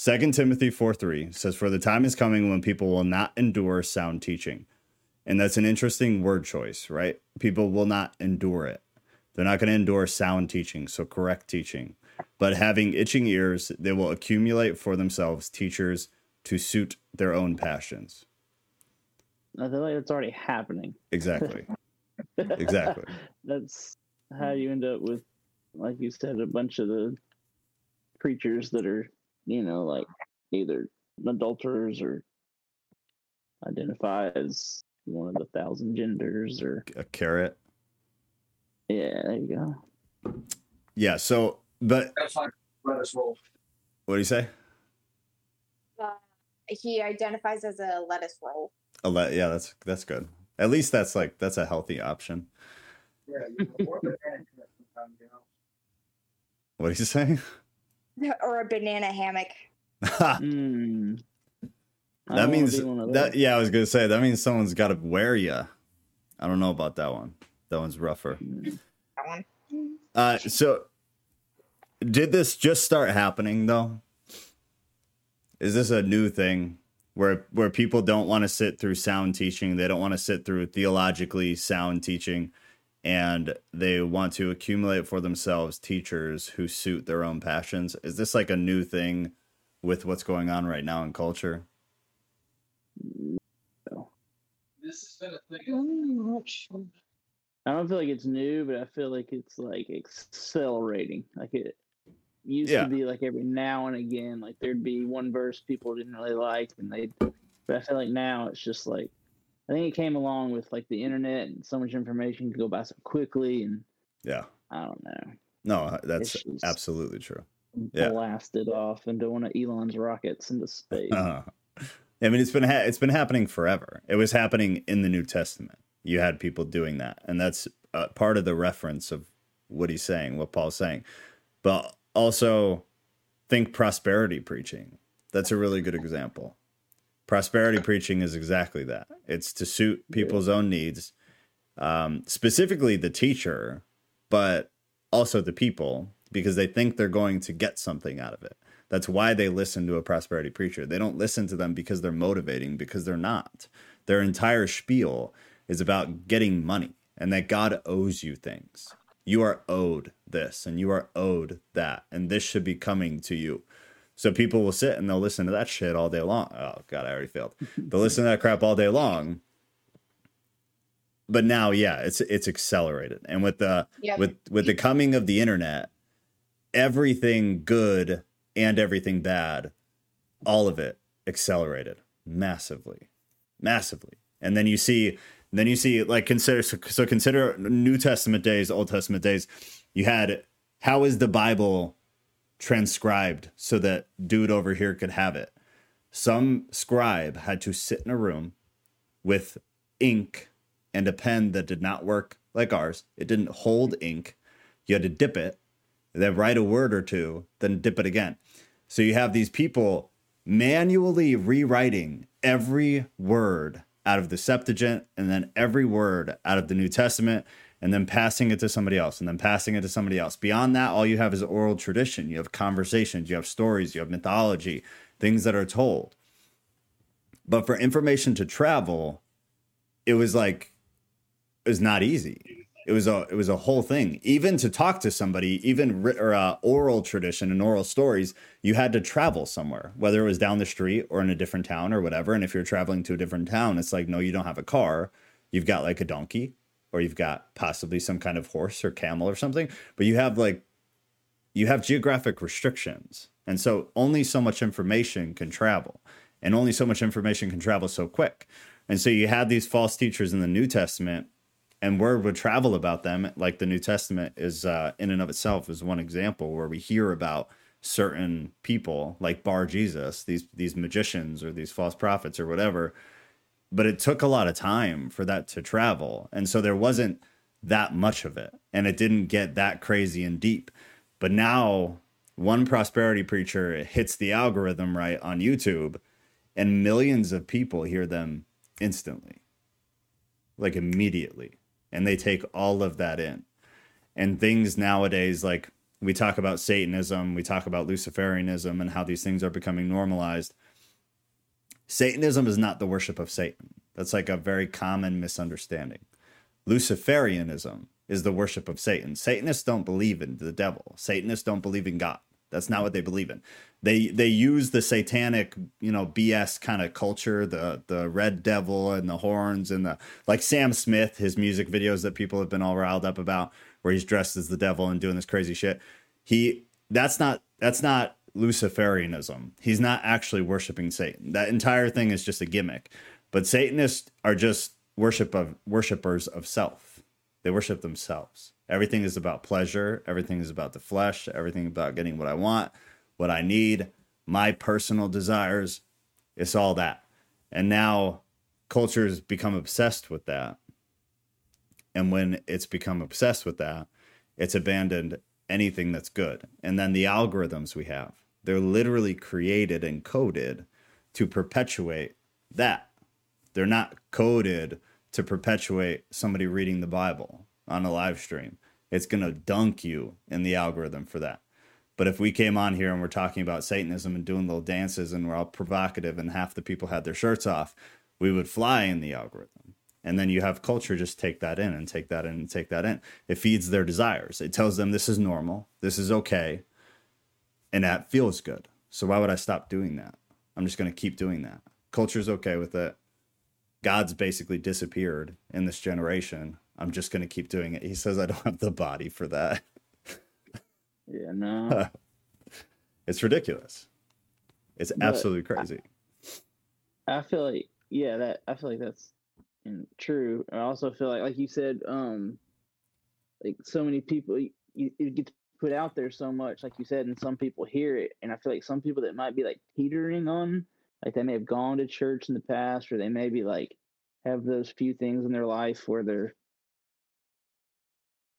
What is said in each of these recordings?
2 Timothy 4 3 says, For the time is coming when people will not endure sound teaching. And that's an interesting word choice, right? People will not endure it. They're not going to endure sound teaching, so correct teaching. But having itching ears, they will accumulate for themselves teachers to suit their own passions. I feel like it's already happening. Exactly. exactly. That's how you end up with, like you said, a bunch of the preachers that are, you know, like either adulterers or identify as one of the thousand genders or a carrot. Yeah, there you go. Yeah, so but That's like lettuce roll. what do you say? Uh, he identifies as a lettuce roll. A le- yeah, that's that's good. At least that's like that's a healthy option. Yeah, you know, or banana you know. What do you say? or a banana hammock. Mm. That means be one of that yeah, I was gonna say that means someone's got to wear you. I don't know about that one. That one's rougher. Mm. That one. Uh, so did this just start happening though? Is this a new thing where where people don't want to sit through sound teaching? They don't want to sit through theologically sound teaching, and they want to accumulate for themselves teachers who suit their own passions. Is this like a new thing with what's going on right now in culture? This has been a thing. I don't feel like it's new, but I feel like it's like accelerating. Like it used Yeah. to be like every now and again, like there'd be one verse people didn't really like, and they. But I feel like now it's just like, I think it came along with like the internet and so much information could go by so quickly, and Yeah. I don't know, No, that's absolutely true. Yeah. blasted off into one of Elon's rockets into space. Uh, I mean, it's been ha- it's been happening forever. It was happening in the New Testament. You had people doing that, and that's uh, part of the reference of what he's saying, what Paul's saying. But also, think prosperity preaching. That's a really good example. Prosperity preaching is exactly that. It's to suit people's own needs, um, specifically the teacher, but also the people, because they think they're going to get something out of it. That's why they listen to a prosperity preacher. They don't listen to them because they're motivating, because they're not. Their entire spiel is about getting money and that God owes you things. You are owed this and you are owed that, and this should be coming to you. So people will sit and they'll listen to that shit all day long. Oh god, I already failed. They'll listen to that crap all day long. But now, yeah, it's it's accelerated, and with the Yep. with with the coming of the internet, everything good and everything bad, all of it accelerated massively, massively. And then you see, then you see, like consider so, so consider New Testament days, Old Testament days. You had how is the Bible transcribed so that dude over here could have it? Some scribe had to sit in a room with ink and a pen that did not work like ours. It didn't hold ink. You had to dip it, then write a word or two, then dip it again. So you have these people manually rewriting every word out of the Septuagint and then every word out of the New Testament and then passing it to somebody else and then passing it to somebody else. Beyond that, all you have is oral tradition. You have conversations, you have stories, you have mythology, things that are told. But for information to travel, it was like it was not easy. It was a it was a whole thing. Even to talk to somebody, even writ- or uh, oral tradition and oral stories, you had to travel somewhere, whether it was down the street or in a different town or whatever. And if you're traveling to a different town, it's like no, you don't have a car. You've got like a donkey, or you've got possibly some kind of horse or camel or something. But you have like you have geographic restrictions, and so only so much information can travel, and only so much information can travel so quick. And so you had these false teachers in the New Testament and word would travel about them like the new testament is uh, in and of itself is one example where we hear about certain people like bar jesus these these magicians or these false prophets or whatever but it took a lot of time for that to travel. And so there wasn't that much of it and it didn't get that crazy and deep. But now one prosperity preacher hits the algorithm right on youtube and millions of people hear them instantly like immediately and they take all of that in. And things nowadays like we talk about Satanism, we talk about Luciferianism, and how these things are becoming normalized. Satanism is not the worship of Satan. That's like a very common misunderstanding. Luciferianism is the worship of Satan. Satanists don't believe in the devil. Satanists don't believe in God. That's not what they believe in. They they use the satanic, you know, BS kind of culture, the the red devil and the horns and the like Sam Smith, his music videos that people have been all riled up about, where he's dressed as the devil and doing this crazy shit. He that's not that's not Luciferianism. He's not actually worshiping Satan. That entire thing is just a gimmick. But Satanists are just worship of worshipers of self. They worship themselves. Everything is about pleasure. Everything is about the flesh. Everything about getting what I want, what I need, my personal desires. It's all that. And now culture has become obsessed with that. And when it's become obsessed with that, it's abandoned anything that's good. And then the algorithms we have, they're literally created and coded to perpetuate that. They're not coded to perpetuate somebody reading the Bible on a live stream. It's going to dunk you in the algorithm for that. But if we came on here and we're talking about Satanism and doing little dances and we're all provocative and half the people had their shirts off, we would fly in the algorithm. And then you have culture just take that in and take that in and take that in. It feeds their desires. It tells them this is normal, this is okay, and that feels good. So why would I stop doing that? I'm just going to keep doing that. Culture's okay with it. God's basically disappeared in this generation. I'm just going to keep doing it. He says I don't have the body for that. Yeah, no. it's ridiculous. It's But absolutely crazy. I feel like yeah, that I feel like that's mm, true. I also feel like like you said, um, like so many people you, it gets put out there so much, like you said, and some people hear it, and I feel like some people that might be like teetering on, like they may have gone to church in the past, or they maybe like have those few things in their life where they're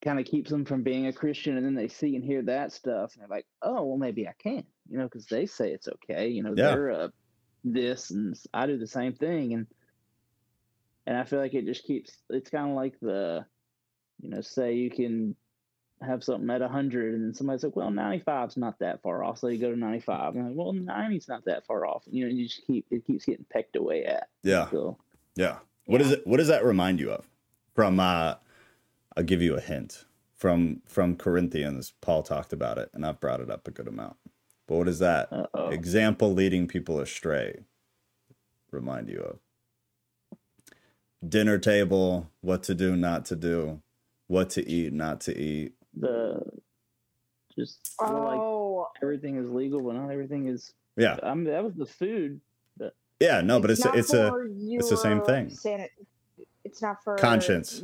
kind of keeps them from being a Christian, and then they see and hear that stuff, and they're like, oh, well, maybe I can, you know, because they say it's okay, you know, Yeah. they're uh, this, and I do the same thing, and and I feel like it just keeps. It's kind of like the, you know, say you can have something at 100 and then somebody's like well 95's not that far off so you go to 95 and I'm like well 90's not that far off you know you just keep it keeps getting pecked away at Yeah. so Yeah. What is it what does that remind you of? From uh I'll give you a hint. From from Corinthians, Paul talked about it, and I've brought it up a good amount. But what does that uh-oh. example leading people astray remind you of? Dinner table, what to do, not to do, what to eat, not to eat. the just well, like Oh, everything is legal but not everything is Yeah. I mean that was the food Yeah, no, but it's not it's a it's the same thing. San- it's not for Conscience.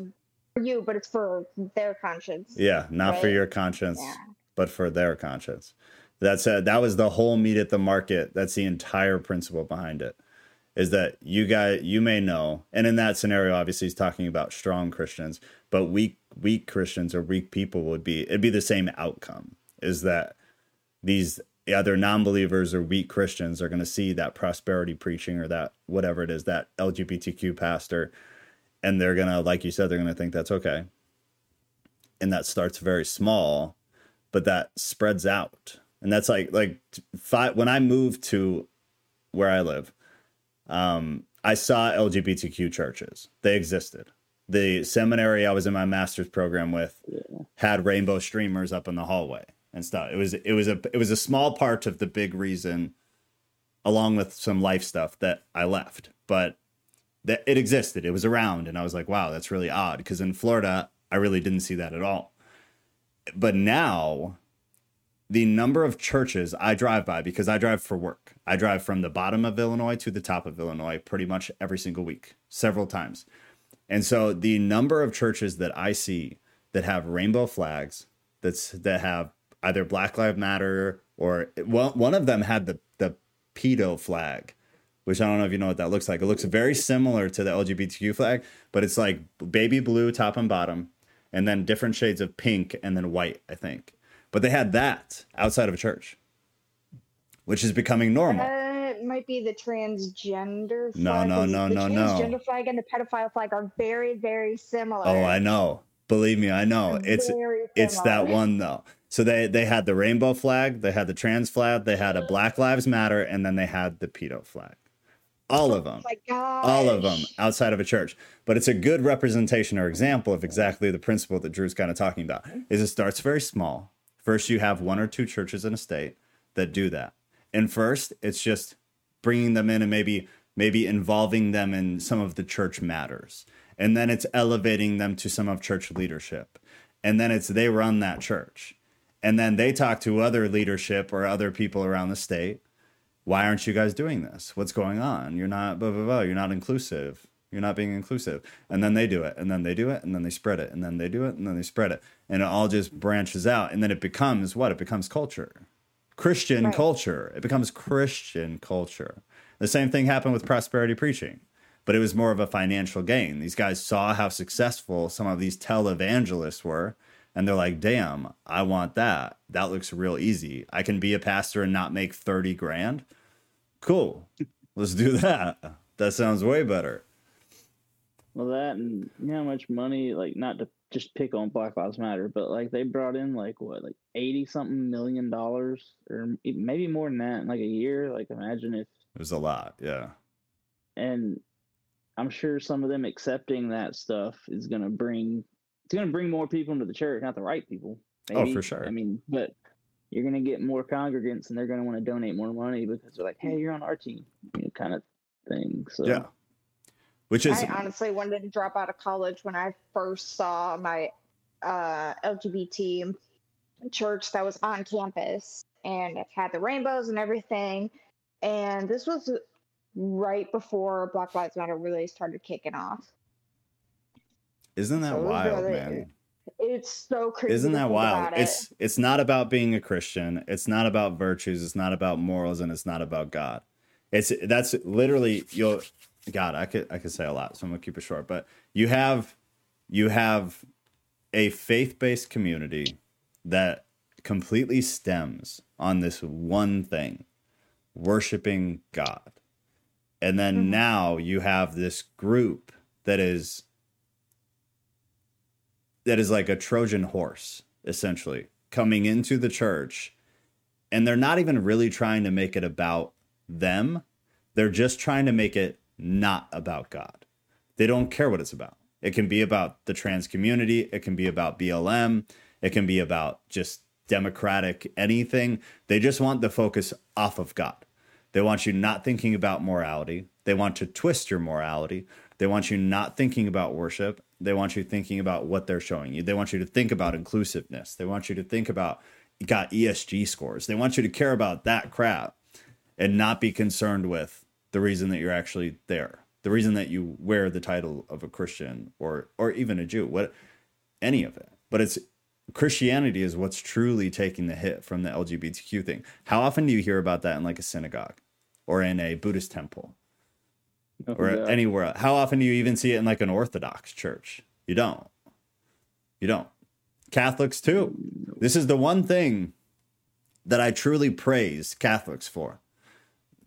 for you, but it's for their conscience. yeah, not for your conscience. Yeah. but for their conscience. That's uh, that was the whole meat at the market. That's the entire principle behind it. Is that you guys you may know, and in that scenario, obviously he's talking about strong Christians, but weak weak Christians or weak people would be it'd be the same outcome. Is that these either non-believers or weak Christians are going to see that prosperity preaching or that whatever it is that LGBTQ pastor, and they're gonna like you said they're gonna think that's okay, and that starts very small but that spreads out and that's like like five, when i moved to where i live um i saw lgbtq churches. They existed. The seminary i was in my master's program with had rainbow streamers up in the hallway and stuff. It was it was a it was a small part of the big reason along with some life stuff that i left. But that it existed. It was around and i was like wow that's really odd. Because in florida i really didn't see that at all. But now the number of churches I drive by because I drive for work. I drive from the bottom of Illinois to the top of Illinois pretty much every single week, several times. And so the number of churches that I see that have rainbow flags that's that have either Black Lives Matter or well, one of them had the the pedo flag, which I don't know if you know what that looks like. It looks very similar to the LGBTQ flag, but it's like baby blue top and bottom, and then different shades of pink and then white, I think. But they had that outside of a church, which is becoming normal. Uh, it might be the transgender. No, flag, No, no, the no, no. transgender flag and the pedophile flag are very, very similar. Oh, I know. Believe me, I know. It's Very it's that one though. So they they had the rainbow flag, they had the trans flag, they had a Black Lives Matter, and then they had the pedo flag. All of them Oh my god. all of them outside of a church but it's a good representation or example of exactly the principle that drew's kind of talking about is it starts very small first you have one or two churches in a state that do that and first it's just bringing them in and maybe maybe involving them in some of the church matters and then it's elevating them to some of church leadership and then it's they run that church and then they talk to other leadership or other people around the state why aren't you guys doing this? What's going on? You're not blah blah blah. You're not inclusive. You're not being inclusive. And then they do it, and then they do it, and then they spread it, and then they do it, and then they spread it, and it all just branches out, and then it becomes what? It becomes culture, Christian Right. culture. It becomes Christian culture. The same thing happened with prosperity preaching, but it was more of a financial gain. These guys saw how successful some of these televangelists were, and they're like, "Damn, I want that. That looks real easy. I can be a pastor and not make thirty grand." cool let's do that that sounds way better Well, that and you know how much money, like not to just pick on Black Lives Matter, but like they brought in like what, like eighty something million dollars, or maybe more than that in like a year. Like imagine if, it was a lot yeah and I'm sure some of them accepting that stuff is gonna bring, it's gonna bring more people into the church, not the right people. Oh, for sure. I mean, but you're gonna get more congregants, and they're gonna want to donate more money because they're like, hey, you're on our team, you know, kind of thing. So yeah which is I honestly wanted to drop out of college when I first saw my uh, LGBT church that was on campus and it had the rainbows and everything. And this was right before Black Lives Matter really started kicking off. isn't that so wild really- man It's so crazy. isn't that wild it. it's it's not about being a christian it's not about virtues it's not about morals and it's not about god it's that's literally you'll god i could i could say a lot so i'm gonna keep it short but you have you have a faith-based community that completely stems on this one thing worshiping god and then Mhm. now you have this group that is that is like a trojan horse essentially coming into the church and they're not even really trying to make it about them they're just trying to make it not about god they don't care what it's about it can be about the trans community it can be about blm it can be about just democratic anything they just want the focus off of god they want you not thinking about morality. They want to twist your morality. They want you not thinking about worship. They want you thinking about what they're showing you. They want you to think about inclusiveness. They want you to think about got ESG scores. They want you to care about that crap and not be concerned with the reason that you're actually there. The reason that you wear the title of a Christian or or even a Jew. What any of it. But it's Christianity is what's truly taking the hit from the LGBTQ thing. How often do you hear about that in like a synagogue or in a Buddhist temple Oh, or God. anywhere? else? How often do you even see it in like an Orthodox church? You don't. You don't. Catholics too. Mm, this is the one thing that I truly praise Catholics for.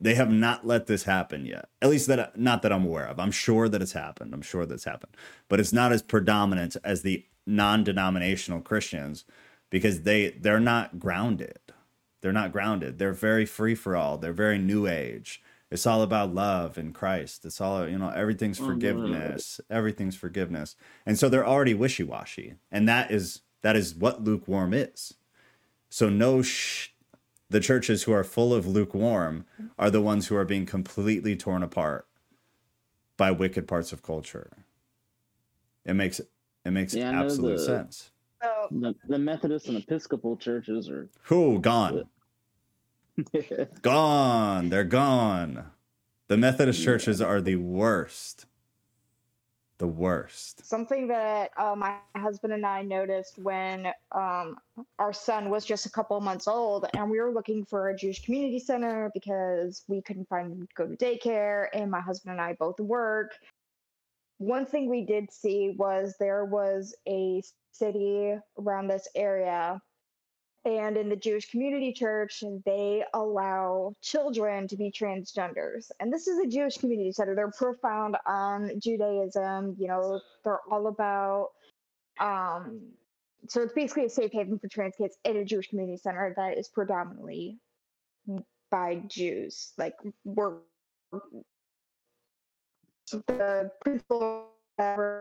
They have not let this happen yet. At least that not that I'm aware of. I'm sure that it's happened. I'm sure that's happened. But it's not as predominant as the non-denominational Christians because they they're not grounded. They're not grounded. They're very free for all. They're very new age. It's all about love and Christ. It's all, you know, everything's Mhm. forgiveness. Everything's forgiveness. And so they're already wishy-washy. And that is that is what lukewarm is. So no sh- the churches who are full of lukewarm are the ones who are being completely torn apart by wicked parts of culture. It makes it makes Yeah, absolute the- sense. The, the Methodist and Episcopal churches are Who gone? Gone. They're gone. The Methodist Yeah. churches are the worst. The worst. something that uh, my husband and I noticed when um, our son was just a couple months old, and we were looking for a Jewish community center because we couldn't find go to daycare, and my husband and I both work. One thing we did see was there was a city around this area, and in the Jewish community church, they allow children to be transgenders. And this is a Jewish community center. They're profound on Judaism. You know, they're all about um, so it's basically a safe haven for trans kids in a Jewish community center that is predominantly by Jews. Like we're the principal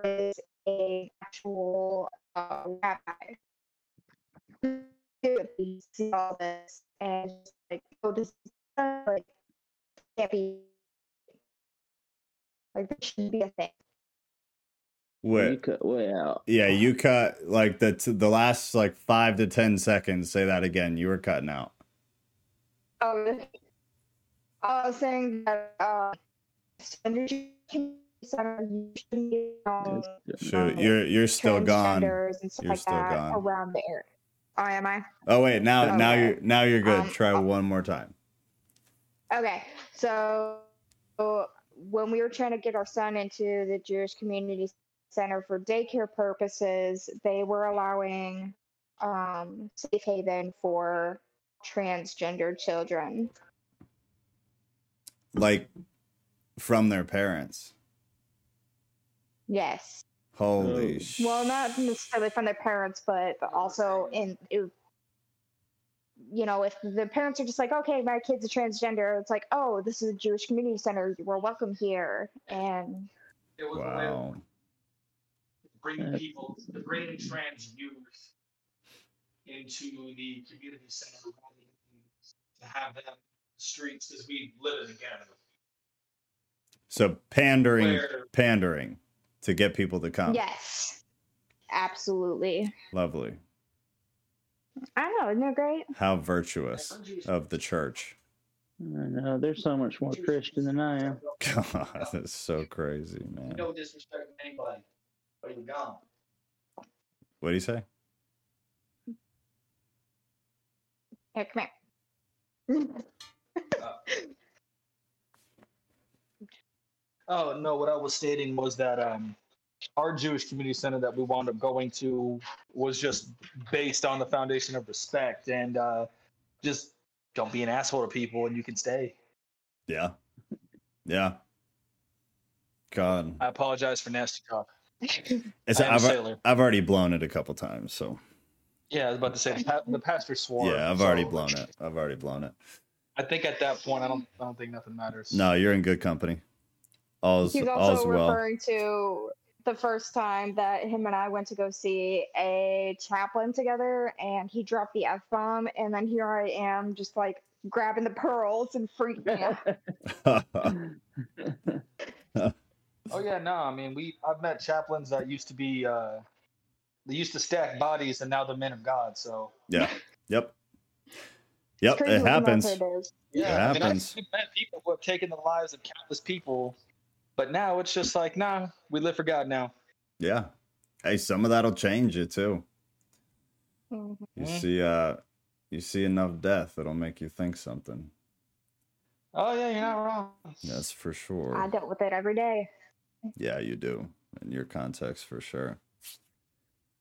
is a actual uh, rabbi. We see all this and it's like, oh, this is like can't be like this shouldn't be a thing. You Wait, cut way out. yeah, you cut like the t- the last like five to ten seconds. Say that again. You were cutting out. Oh, I was saying that uh, energy center usually um, Shoot, you're you're still gone. transgenders and stuff You're like still gone. around the area. Oh, am I? Oh wait, now now you're now you're good. Um, Try uh, one more time. Okay, so so when we were trying to get our son into the Jewish Community Center for daycare purposes, they were allowing um, safe haven for transgender children. Like from their parents. Yes. Holy Oh. sh! Well, not necessarily from their parents, but also in it, you know, if the parents are just like, okay, my kid's a transgender, it's like, oh, this is a Jewish community center, You are welcome here, and It was a way of Wow. bringing people, to bring trans youth into the community center to have them in streets because we live in the ghetto. So pandering, Where pandering to get people to come. yes, absolutely. Lovely. I know, isn't that great? How virtuous of the church. I know they're so much more Christian than I am. God, that's so crazy, man. no disrespect to anybody, but you're gone. What do you say? Here, come here. Oh no, what I was stating was that um, our Jewish community center that we wound up going to was just based on the foundation of respect and uh, just don't be an asshole to people and you can stay. Yeah. Yeah. God. I apologize for nasty talk. It's, I am a I've, sailor. I've already blown it a couple times, so Yeah, I was about to say the, pa- the pastor swore. yeah, I've already blown it. I've already blown it. I think at that point, I don't, I don't think nothing matters. No, you're in good company. All's He's all's also well. referring to the first time that him and I went to go see a chaplain together, and he dropped the f bomb, and then here I am, just like grabbing the pearls and freaking out. Oh yeah, no. I mean, we I've met chaplains that used to be uh, they used to stack bodies and now they're men of God. So yeah. Yep. Yep. It happens. military does. yeah, I mean, happens. I've met people who have taken the lives of countless people, but now it's just like, nah, we live for God now. Yeah. Hey, some of that'll change it too. Mhm. You see, uh, you see enough death, it'll make you think something. Oh yeah, you're not wrong. That's for sure. I dealt with it every day. Yeah, you do in your context for sure.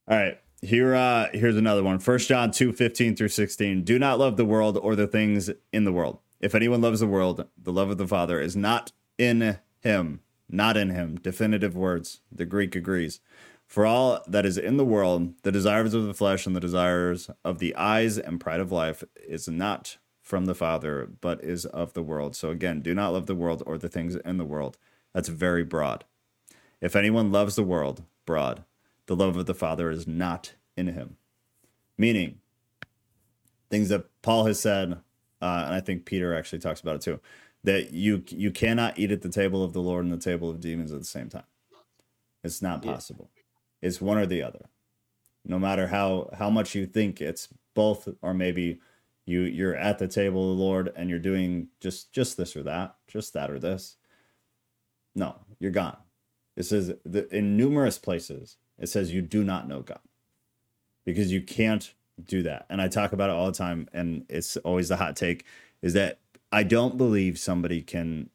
All right. Here uh here's another one. First John 2, 15 through 16. Do not love the world or the things in the world. If anyone loves the world, the love of the Father is not in him. Not in him. Definitive words. The Greek agrees. For all that is in the world, the desires of the flesh and the desires of the eyes and pride of life is not from the Father, but is of the world. So again, do not love the world or the things in the world. That's very broad. If anyone loves the world, broad, the love of the Father is not in him. Meaning, things that Paul has said, uh, and I think Peter actually talks about it too, that you you cannot eat at the table of the Lord and the table of demons at the same time. It's not Yeah. possible. It's one or the other. No matter how how much you think it's both, or maybe you you're at the table of the Lord and you're doing just just this or that, just that or this. No, you're gone. It says the, in numerous places, it says you do not know God because you can't do that. And I talk about it all the time. And it's always the hot take is that I don't believe somebody can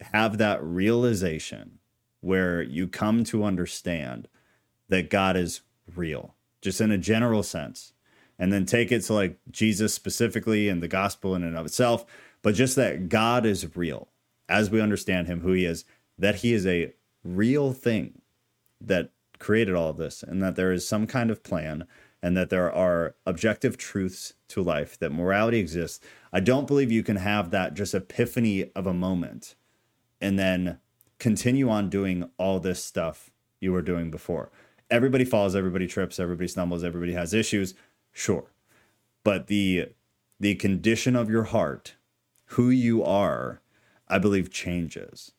have that realization where you come to understand that God is real, just in a general sense. And then take it to like Jesus specifically and the gospel in and of itself, but just that God is real as we understand him, who he is, that he is a real thing that created all of this, and that there is some kind of plan and that there are objective truths to life, that morality exists. I don't believe you can have that just epiphany of a moment and then continue on doing all this stuff you were doing before. Everybody falls, everybody trips, everybody stumbles, everybody has issues, sure. But the the condition of your heart, who you are, I believe changes.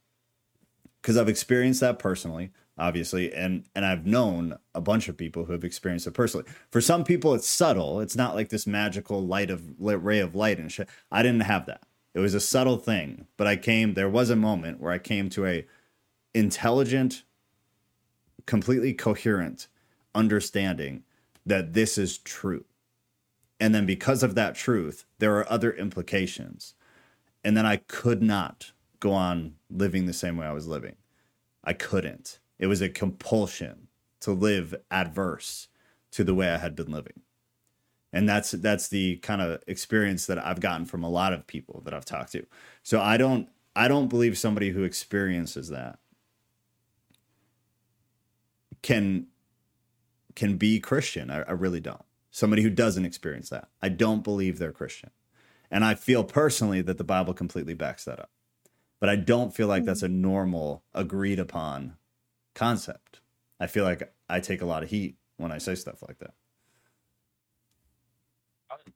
Cuz I've experienced that personally obviously and and i've known a bunch of people who have experienced it personally. For some people it's subtle. It's not like this magical light of ray of light and shit. I didn't have that. It was a subtle thing but i came there was a moment where i came to a intelligent completely coherent understanding that this is true. And then because of that truth there are other implications. And then i could not go on living the same way i was living. I couldn't it was a compulsion to live adverse to the way I had been living. And that's that's the kind of experience that I've gotten from a lot of people that I've talked to. So I don't I don't believe somebody who experiences that can can be Christian. I, I really don't. Somebody who doesn't experience that. I don't believe they're Christian. And I feel personally that the Bible completely backs that up. But I don't feel like hmm. that's a normal, agreed upon concept. I feel like I take a lot of heat when I say stuff like that.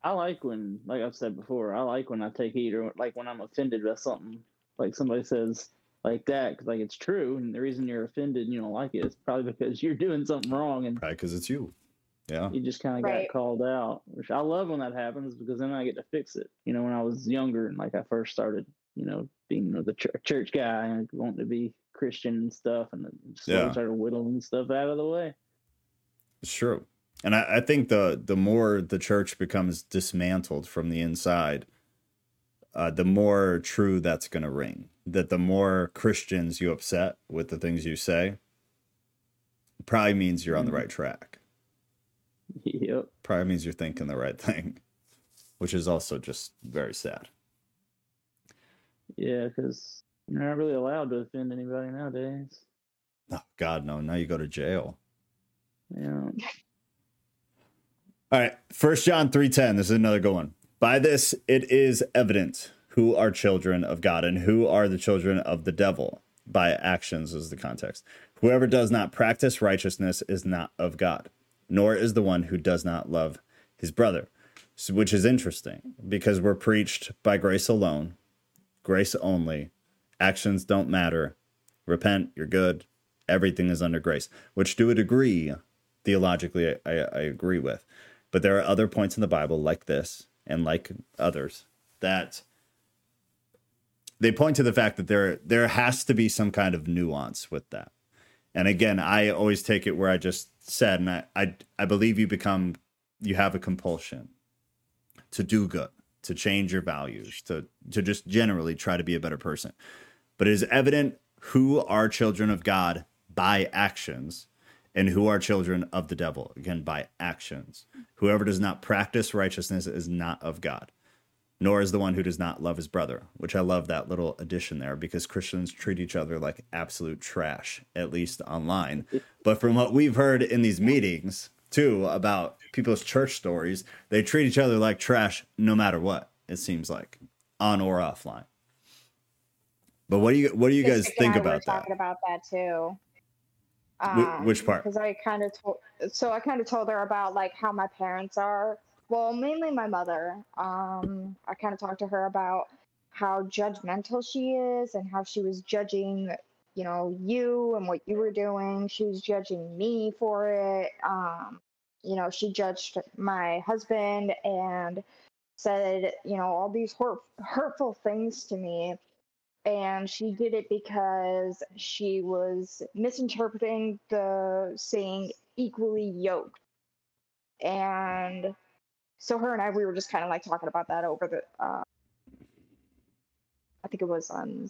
I like when, like I've said before, I like when I take heat or like when I'm offended by something. Like somebody says like that, because like it's true, and the reason you're offended and you don't like it is probably because you're doing something wrong, and Probably because it's you. Yeah. you just kind of Right. got called out. Which I love when that happens because then I get to fix it. You know, when I was younger and like I first started, you know, being the ch- church guy and wanting to be Christian and stuff, and slowly Yeah. started whittling stuff out of the way. It's true. And I, I think the the more the church becomes dismantled from the inside, uh, the more true that's going to ring. That the more Christians you upset with the things you say, probably means you're on the Mhm. right track. Yep. Probably means you're thinking the right thing, which is also just very sad. Yeah, because you're not really allowed to offend anybody nowadays. Oh God, no! Now you go to jail. Yeah. All right, First John three ten. This is another good one. By this it is evident who are children of God and who are the children of the devil. By actions is the context. Whoever does not practice righteousness is not of God, nor is the one who does not love his brother. Which is interesting because we're preached by grace alone, grace only. Actions don't matter. Repent, you're good. Everything is under grace, which to a degree, theologically, I, I, agree with. But there are other points in the Bible, like this and like others, that they point to the fact that there there has to be some kind of nuance with that. And again, I always take it where I just said, and I I, I believe you become you have a compulsion to do good, to change your values, to to just generally try to be a better person. But it is evident who are children of God by actions and who are children of the devil again by actions whoever does not practice righteousness is not of god nor is the one who does not love his brother which i love that little addition there because christians treat each other like absolute trash at least online but from what we've heard in these meetings too about people's church stories they treat each other like trash no matter what it seems like on or offline but what do you what do you guys think and I were about that talking about that too. Wh- which part? Because I kind of told, so I kind of told her about like how my parents are. Well, mainly my mother. Um, I kind of talked to her about how judgmental she is and how she was judging, you know, you and what you were doing. She was judging me for it. Um, you know, she judged my husband and said, you know, all these hurt, hurtful things to me. And she did it because she was misinterpreting the saying equally yoked. And so her and i we were just kind of like talking about that over the uh, i think it was on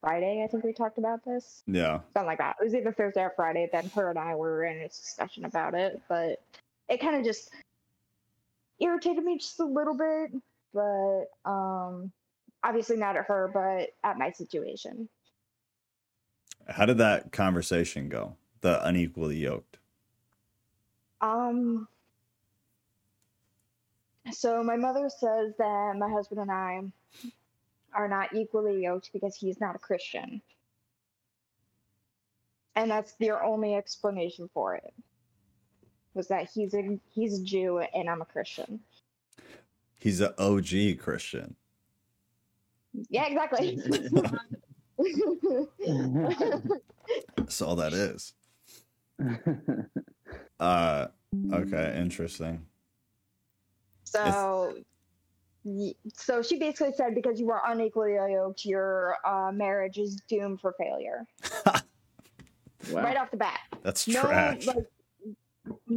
friday i think we talked about this. Yeah. Something like that. It was either thursday or friday then her and i were in a discussion about it but it kind of just irritated me just a little bit but um obviously not at her, but at my situation. How did that conversation go? The unequally yoked. Um, So my mother says that my husband and I are not equally yoked because he's not a Christian. And that's their only explanation for it. Was that he's a he's a Jew and I'm a Christian. He's an OG Christian. Yeah, exactly. That's all that is. Uh, okay, interesting. so y- so she basically said because you are unequally yoked, your uh, marriage is doomed for failure. Wow. Right off the bat. That's no trash. like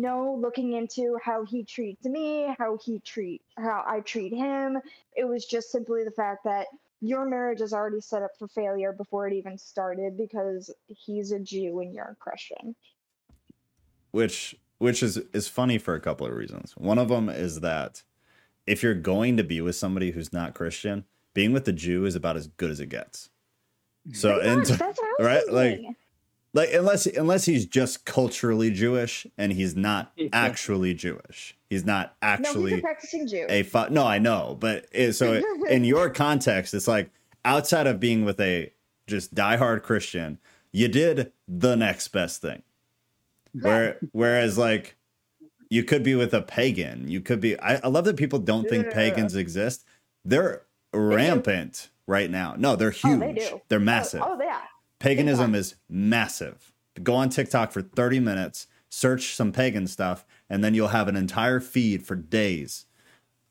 no looking into how he treats me how he treat how i treat him it was just simply the fact that your marriage is already set up for failure before it even started because he's a jew and you're a christian which which is is funny for a couple of reasons. One of them is that if you're going to be with somebody who's not Christian, being with a Jew is about as good as it gets. So and much, that's what I was right, like-. Like unless unless he's just culturally Jewish and he's not actually Jewish. He's not no he's actually a practicing jew. a fu- no i know but it, so in your context it's like outside of being with a just diehard christian you did the next best thing. Where whereas like you could be with a pagan. You could be i, I love that people don't think Yeah. pagans exist. They're rampant right now. No they're huge Oh, they do. they're oh, massive. oh, oh yeah Paganism time. is massive. Go on TikTok for 30 minutes, search some pagan stuff, and then you'll have an entire feed for days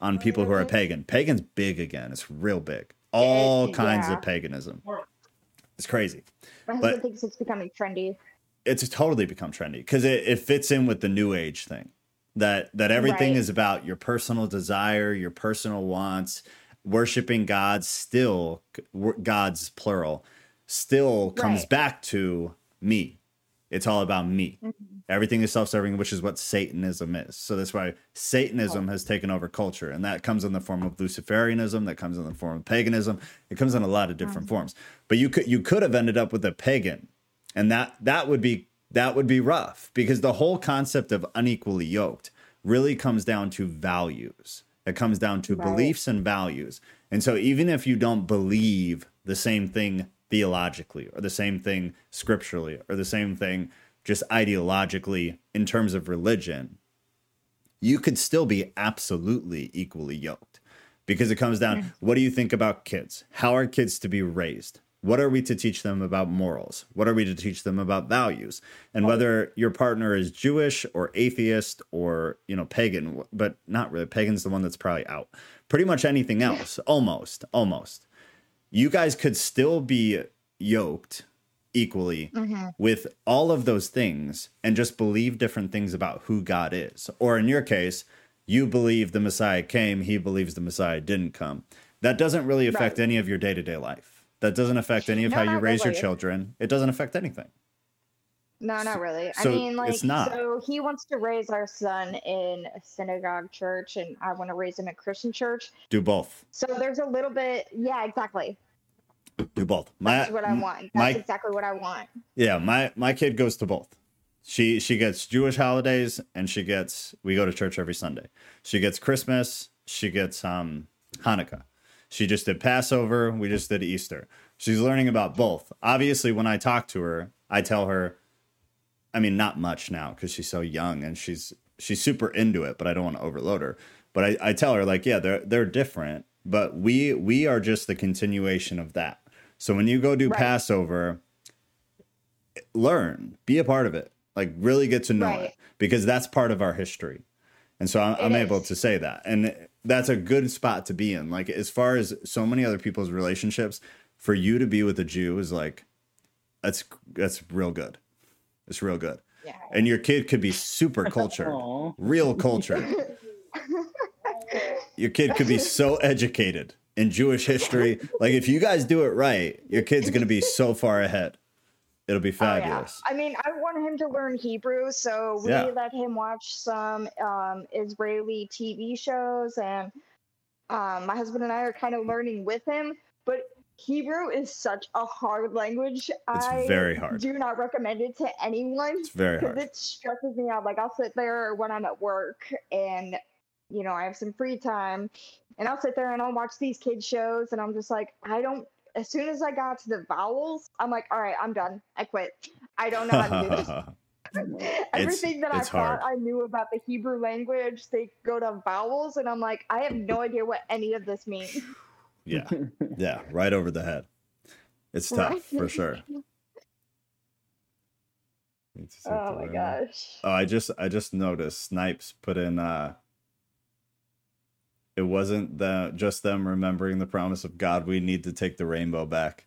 on people who are pagan. Pagan's big again. It's real big. All It- kinds yeah. of paganism. It's crazy. my but- husband thinks it's becoming trendy It's totally become trendy because it, it fits in with the new age thing. That that everything Right. is about your personal desire, your personal wants, worshiping God still God's plural still comes Right. back to me. It's all about me. Mhm. Everything is self-serving, which is what Satanism is. So that's why Satanism has taken over culture, and that comes in the form of Luciferianism. That comes in the form of paganism. It comes in a lot of different forms. But you could you could have ended up with a pagan, and that that would be that would be rough because the whole concept of unequally yoked really comes down to values. It comes down to Right. beliefs and values. And so even if you don't believe the same thing theologically or the same thing scripturally or the same thing just ideologically in terms of religion, you could still be absolutely equally yoked because it comes down mm. what do you think about kids? How are kids to be raised? What are we to teach them about morals? What are we to teach them about values? And whether your partner is Jewish or atheist or, you know, pagan, but not really. Pagan's the one that's probably out. Pretty much anything else, almost, almost. You guys could still be yoked equally Mhm. with all of those things and just believe different things about who God is. Or in your case, you believe the Messiah came, he believes the Messiah didn't come. That doesn't really affect Right. any of your day to day life. That doesn't affect any of No, how you raise your children. It doesn't affect anything. No, not really. so I mean, like, so he wants to raise our son in a synagogue church, and I want to raise him in a Christian church. Do both. So there's a little bit, yeah, exactly. Do both. My, That's what I want. That's my- exactly what I want. Yeah, my my kid goes to both. She she gets Jewish holidays and she gets we go to church every Sunday. She gets Christmas, she gets um Hanukkah. She just did Passover, we just did Easter. She's learning about both. Obviously when I talk to her, I tell her I mean not much now cuz she's so young and she's she's super into it, but I don't want to overload her. But I, I tell her like, yeah, they're they're different, but we we are just the continuation of that. So when you go do Right. Passover, learn, be a part of it, like really get to know Right. it because that's part of our history. And so I'm, I'm able to say that. And that's a good spot to be in. Like, as far as so many other people's relationships, for you to be with a Jew is like, that's, that's real good. It's real good. Yeah. And your kid could be super cultured, real cultured. Your kid could be so educated in Jewish history. Like, if you guys do it right, your kid's going to be so far ahead. It'll be Oh, yeah. fabulous. I mean, I want him to learn Hebrew, so we Yeah. let him watch some um, Israeli TV shows, and um, my husband and I are kind of learning with him. Hebrew is such a hard language. It's I very hard. do not recommend it to anyone It's very because hard. it stresses me out. Like I'll sit there when I'm at work and you know, I have some free time and I'll sit there and I'll watch these kids shows and I'm just like, I don't as soon as I got to the vowels, I'm like, all right, I'm done. I quit. I don't know how to do this. Everything that I thought hard. I knew about the Hebrew language, they go to vowels, and I'm like, I have no idea what any of this means. yeah, yeah, right over the head. It's tough Right? for sure. Need to Oh my gosh. Oh, I just I just noticed Snipes put in uh it wasn't the just them remembering the promise of God. We need to take the rainbow back.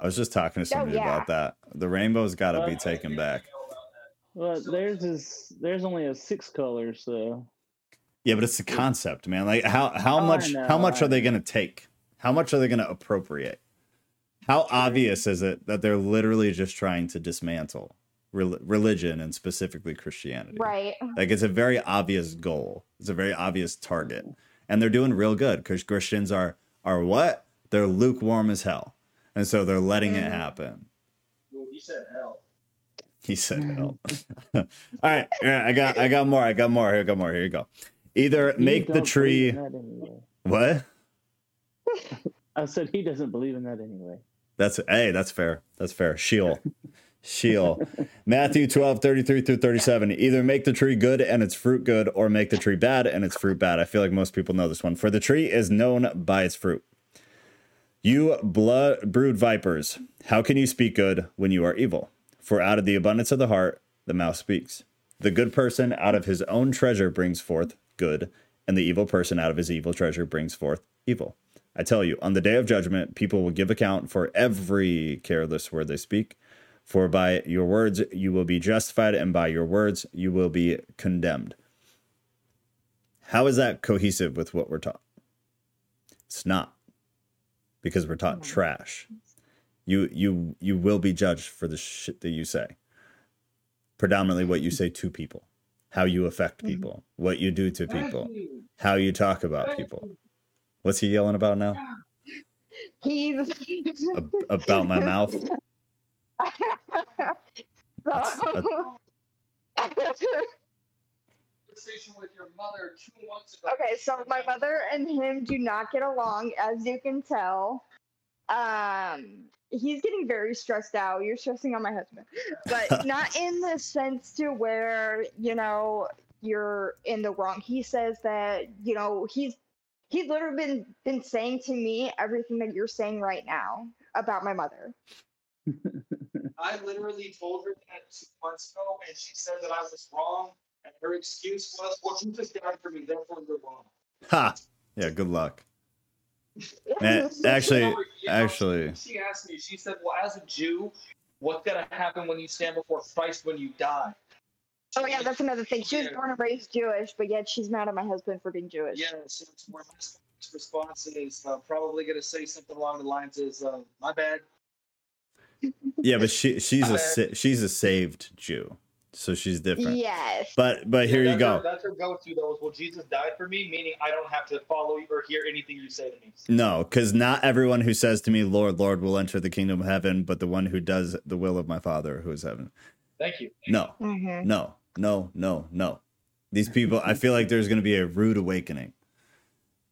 I was just talking to somebody Oh, yeah. about that. The rainbow's got to Well, be taken back. Well, there's is there's only a six colors, so Yeah, but it's the concept, man. Like how how Oh, much how much are they going to take? How much are they going to appropriate? How obvious is it that they're literally just trying to dismantle rel- religion and specifically Christianity? Right. Like it's a very obvious goal. It's a very obvious target. And they're doing real good because Christians are are what? They're lukewarm as hell. And so they're letting it Mhm. happen. You said hell. He said hell. All right. yeah, I got I got more. I got more. Here I got more. Here you go. Either He make the tree believe in that anyway. what? I said he doesn't believe in that anyway. That's hey, that's fair. That's fair. Sheol. Sheol. Matthew 12, 33 through 37. Either make the tree good and its fruit good, or make the tree bad and its fruit bad. I feel like most people know this one. For the tree is known by its fruit. You blood brood vipers, how can you speak good when you are evil? For out of the abundance of the heart, the mouth speaks. The good person out of his own treasure brings forth good, and the evil person out of his evil treasure brings forth evil. I tell you, on the day of judgment, people will give account for every careless word they speak. For by your words you will be justified, and by your words you will be condemned. How is that cohesive with what we're taught? It's not, because we're taught trash. You you you will be judged for the shit that you say. Predominantly, what you say to people, how you affect mm-hmm. people, what you do to people, how you talk about people. What's he yelling about now? He's Ab- about my mouth? So- Conversation with your mother two months ago. okay, so my mother and him do not get along, as you can tell. Um, he's getting very stressed out. You're stressing on my husband, but not in the sense to where you know you're in the wrong. He says that you know he's he's literally been been saying to me everything that you're saying right now about my mother. I literally told her that two months ago, and she said that I was wrong. And her excuse was, "Well, you just died for me, therefore you're wrong." Ha! Yeah, good luck. Man, actually, You know, actually, she asked me. She said, "Well, as a Jew, what's gonna happen when you stand before Christ when you die?" Oh yeah, that's another thing. She was Yeah. born and raised Jewish, but yet she's mad at my husband for being Jewish. Yeah, so it's where my response is uh, probably gonna say something along the lines is, uh, "My bad." yeah, but she she's a sa- she's a saved Jew, so she's different. Yes. But but here Yeah, you that's her- go. that's her go-to though. Is well, Jesus died for me, meaning I don't have to follow you or hear anything you say to me. No, because not everyone who says to me, "Lord, Lord," will enter the kingdom of heaven, but the one who does the will of my Father who is heaven. Thank you. No, Mhm. no, no, no, no. These people, I feel like there's going to be a rude awakening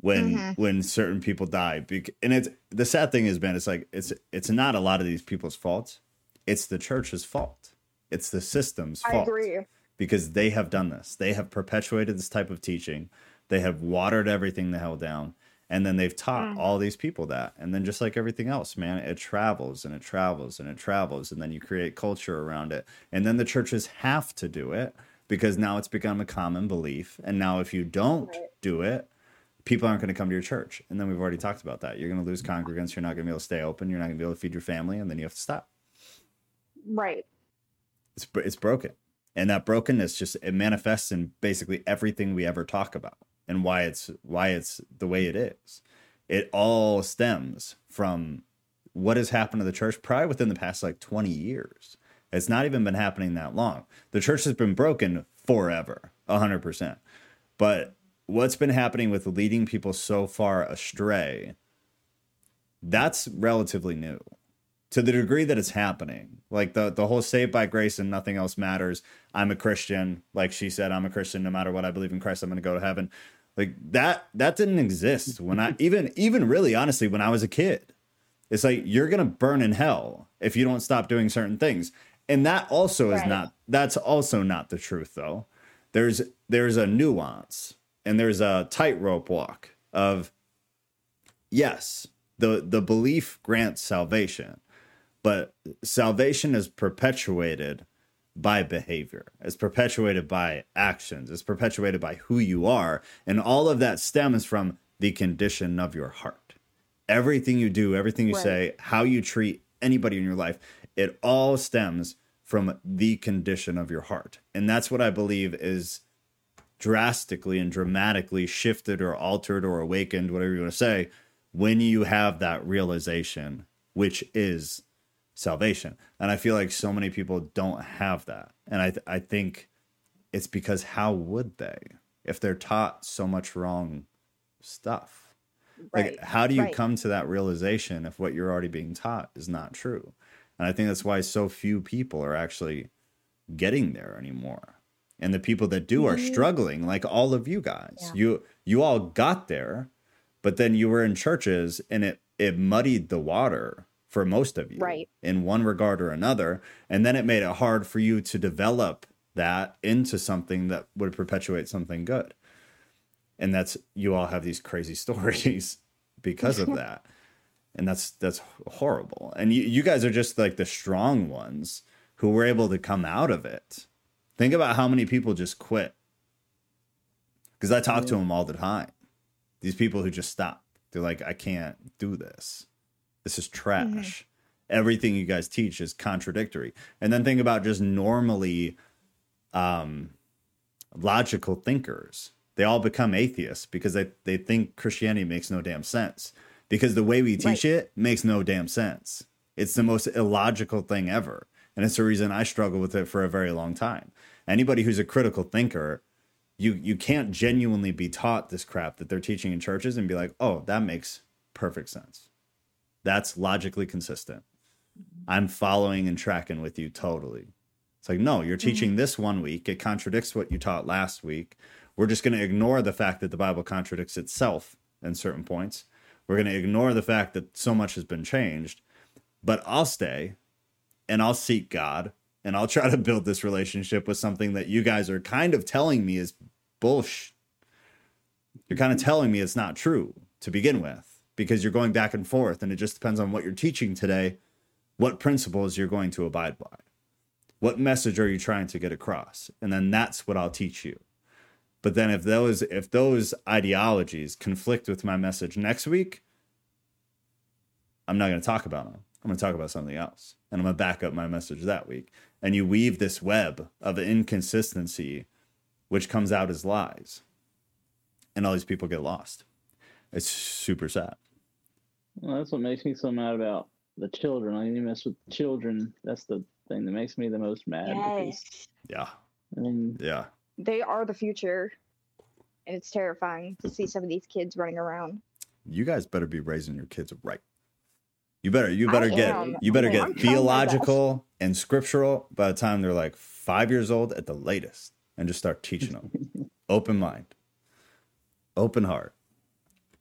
when Mhm. when certain people die. And it's the sad thing is, man, it's like it's it's not a lot of these people's fault. It's the church's fault. It's the system's I fault agree. because they have done this. They have perpetuated this type of teaching. They have watered everything the hell down. And then they've taught Mm. all these people that. And then just like everything else, man, it travels and it travels and it travels. And then you create culture around it. And then the churches have to do it because now it's become a common belief. And now if you don't do it, people aren't going to come to your church. And then we've already talked about that. You're going to lose congregants. You're not going to be able to stay open. You're not going to be able to feed your family. And then you have to stop Right. it's it's broken and that brokenness just it manifests in basically everything we ever talk about and why it's why it's the way it is. It all stems from what has happened to the church probably within the past like 20 years. It's not even been happening that long. The church has been broken forever 100% but what's been happening with leading people so far astray that's relatively new to the degree that it's happening like the the whole saved by grace and nothing else matters. I'm a christian. Like she said i'm a christian no matter what. I believe in christ. I'm going to go to heaven. Like that that didn't exist when I even even really honestly when I was a kid. It's like you're going to burn in hell if you don't stop doing certain things. And that also is not that's also not the truth though. There's there's a nuance and there's a tightrope walk of yes, the the belief grants salvation, but salvation is perpetuated by behavior. It's perpetuated by actions. It's perpetuated by who you are, and all of that stems from the condition of your heart. Everything you do, everything you Right. say, how you treat anybody in your life, it all stems from the condition of your heart. And that's what I believe is drastically and dramatically shifted or altered or awakened, whatever you want to say, when you have that realization, which is salvation. And I feel like so many people don't have that. And I, th- I think it's because how would they if they're taught so much wrong stuff? Right. Like, how do you right. come to that realization if what you're already being taught is not true? And I think that's why so few people are actually getting there anymore. And the people that do are Mhm. struggling, like all of you guys. Yeah. You you all got there, but then you were in churches and it it muddied the water for most of you Right. in one regard or another. And then it made it hard for you to develop that into something that would perpetuate something good. And that's you all have these crazy stories because of that. And that's that's horrible. And you, you guys are just like the strong ones who were able to come out of it. Think about how many people just quit. Because I talk to them all the time. These people who just stop. They're like, I can't do this. This is trash. Everything you guys teach is contradictory. And then think about just normally um, logical thinkers. They all become atheists because they, they think Christianity makes no damn sense. Because the way we teach Right. it makes no damn sense. It's the most illogical thing ever. And it's the reason I struggle with it for a very long time. Anybody who's a critical thinker, you you can't genuinely be taught this crap that they're teaching in churches and be like, "Oh, that makes perfect sense. That's logically consistent. I'm following and tracking with you totally." It's like, "No, you're teaching mm-hmm. this one week, it contradicts what you taught last week. We're just going to ignore the fact that the Bible contradicts itself in certain points. We're going to ignore the fact that so much has been changed, but I'll stay and I'll seek God and I'll try to build this relationship with something that you guys are kind of telling me is bullshit. You're kind of mm-hmm. telling me it's not true to begin with because you're going back and forth and it just depends on what you're teaching today, what principles you're going to abide by. What message are you trying to get across? And then that's what I'll teach you. But then if those if those ideologies conflict with my message next week, I'm not going to talk about them. I'm going to talk about something else. And I'm going to back up my message that week. And you weave this web of inconsistency, which comes out as lies. And all these people get lost. It's super sad. Well, that's what makes me so mad about the children. I mean, you mess with children. That's the thing that makes me the most mad. Because, Yeah. I mean, Yeah. They are the future. And it's terrifying to see some of these kids running around. You guys better be raising your kids right. You better you I better get am. you better oh, I'm get trying my theological and scriptural by the time they're like 5 years old at the latest and just start teaching them. Open mind. Open heart.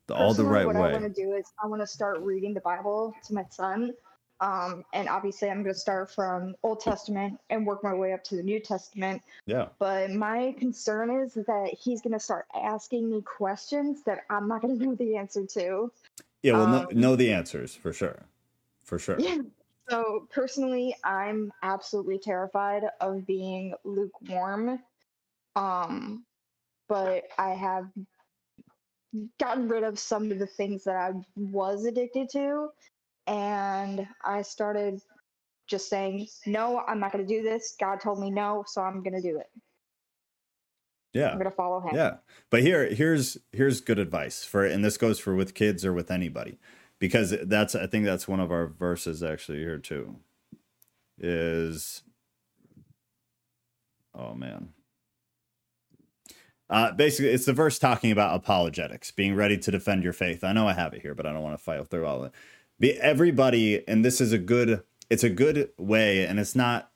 The, all the right what I want to do is I want to start reading the Bible to my son. Um, and obviously, I'm going to start from Old Testament and work my way up to the New Testament. Yeah. But my concern is that he's going to start asking me questions that I'm not going to know the answer to. Yeah, well, know, Um, know the answers for sure. For sure. Yeah. So personally, I'm absolutely terrified of being lukewarm. Um, but I have gotten rid of some of the things that I was addicted to, and I started just saying, "No, I'm not going to do this. God told me no, so I'm going to do it. Yeah. I'm going to follow Him." Yeah. But here here's here's good advice for and this goes for with kids or with anybody. Because that's I think that's one of our verses actually here too. Is oh man. Uh, basically, it's the verse talking about apologetics, being ready to defend your faith. I know I have it here, but I don't want to fight through all of it. Everybody, and this is a good. It's a good way, and it's not.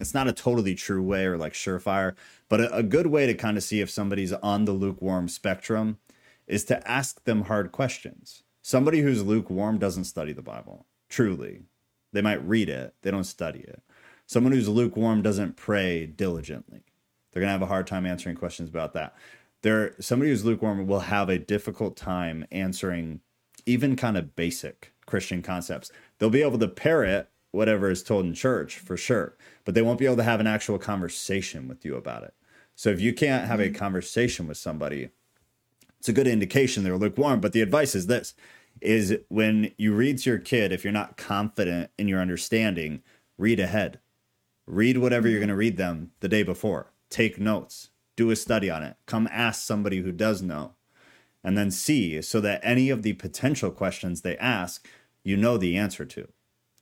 it's not a totally true way or like surefire, but a, a good way to kind of see if somebody's on the lukewarm spectrum is to ask them hard questions. Somebody who's lukewarm doesn't study the Bible, truly. They might read it, they don't study it. Someone who's lukewarm doesn't pray diligently. They're going to have a hard time answering questions about that. There, somebody who's lukewarm will have a difficult time answering even kind of basic Christian concepts. They'll be able to parrot whatever is told in church for sure, but they won't be able to have an actual conversation with you about it. So if you can't have a mm-hmm. conversation with somebody, it's a good indication they're lukewarm. But the advice is this is when you read to your kid, if you're not confident in your understanding, read ahead. Read whatever you're mm-hmm. going to read them the day before. Take notes. Do a study on it. Come ask somebody who does know. And then see so that any of the potential questions they ask, you know the answer to.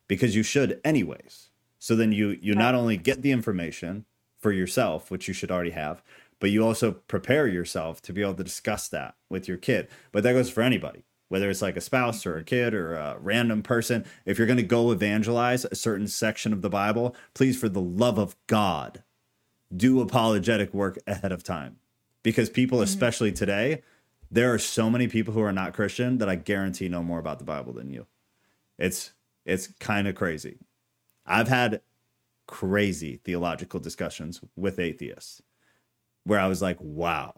Because you should anyways. So then you you not only get the information for yourself, which you should already have, but you also prepare yourself to be able to discuss that with your kid. But that goes for anybody whether it's like a spouse or a kid or a random person, if you're going to go evangelize a certain section of the Bible, please, for the love of God, do apologetic work ahead of time. Because people, mm-hmm. especially today, there are so many people who are not Christian that I guarantee know more about the Bible than you. It's it's kind of crazy. I've had crazy theological discussions with atheists where I was like, wow,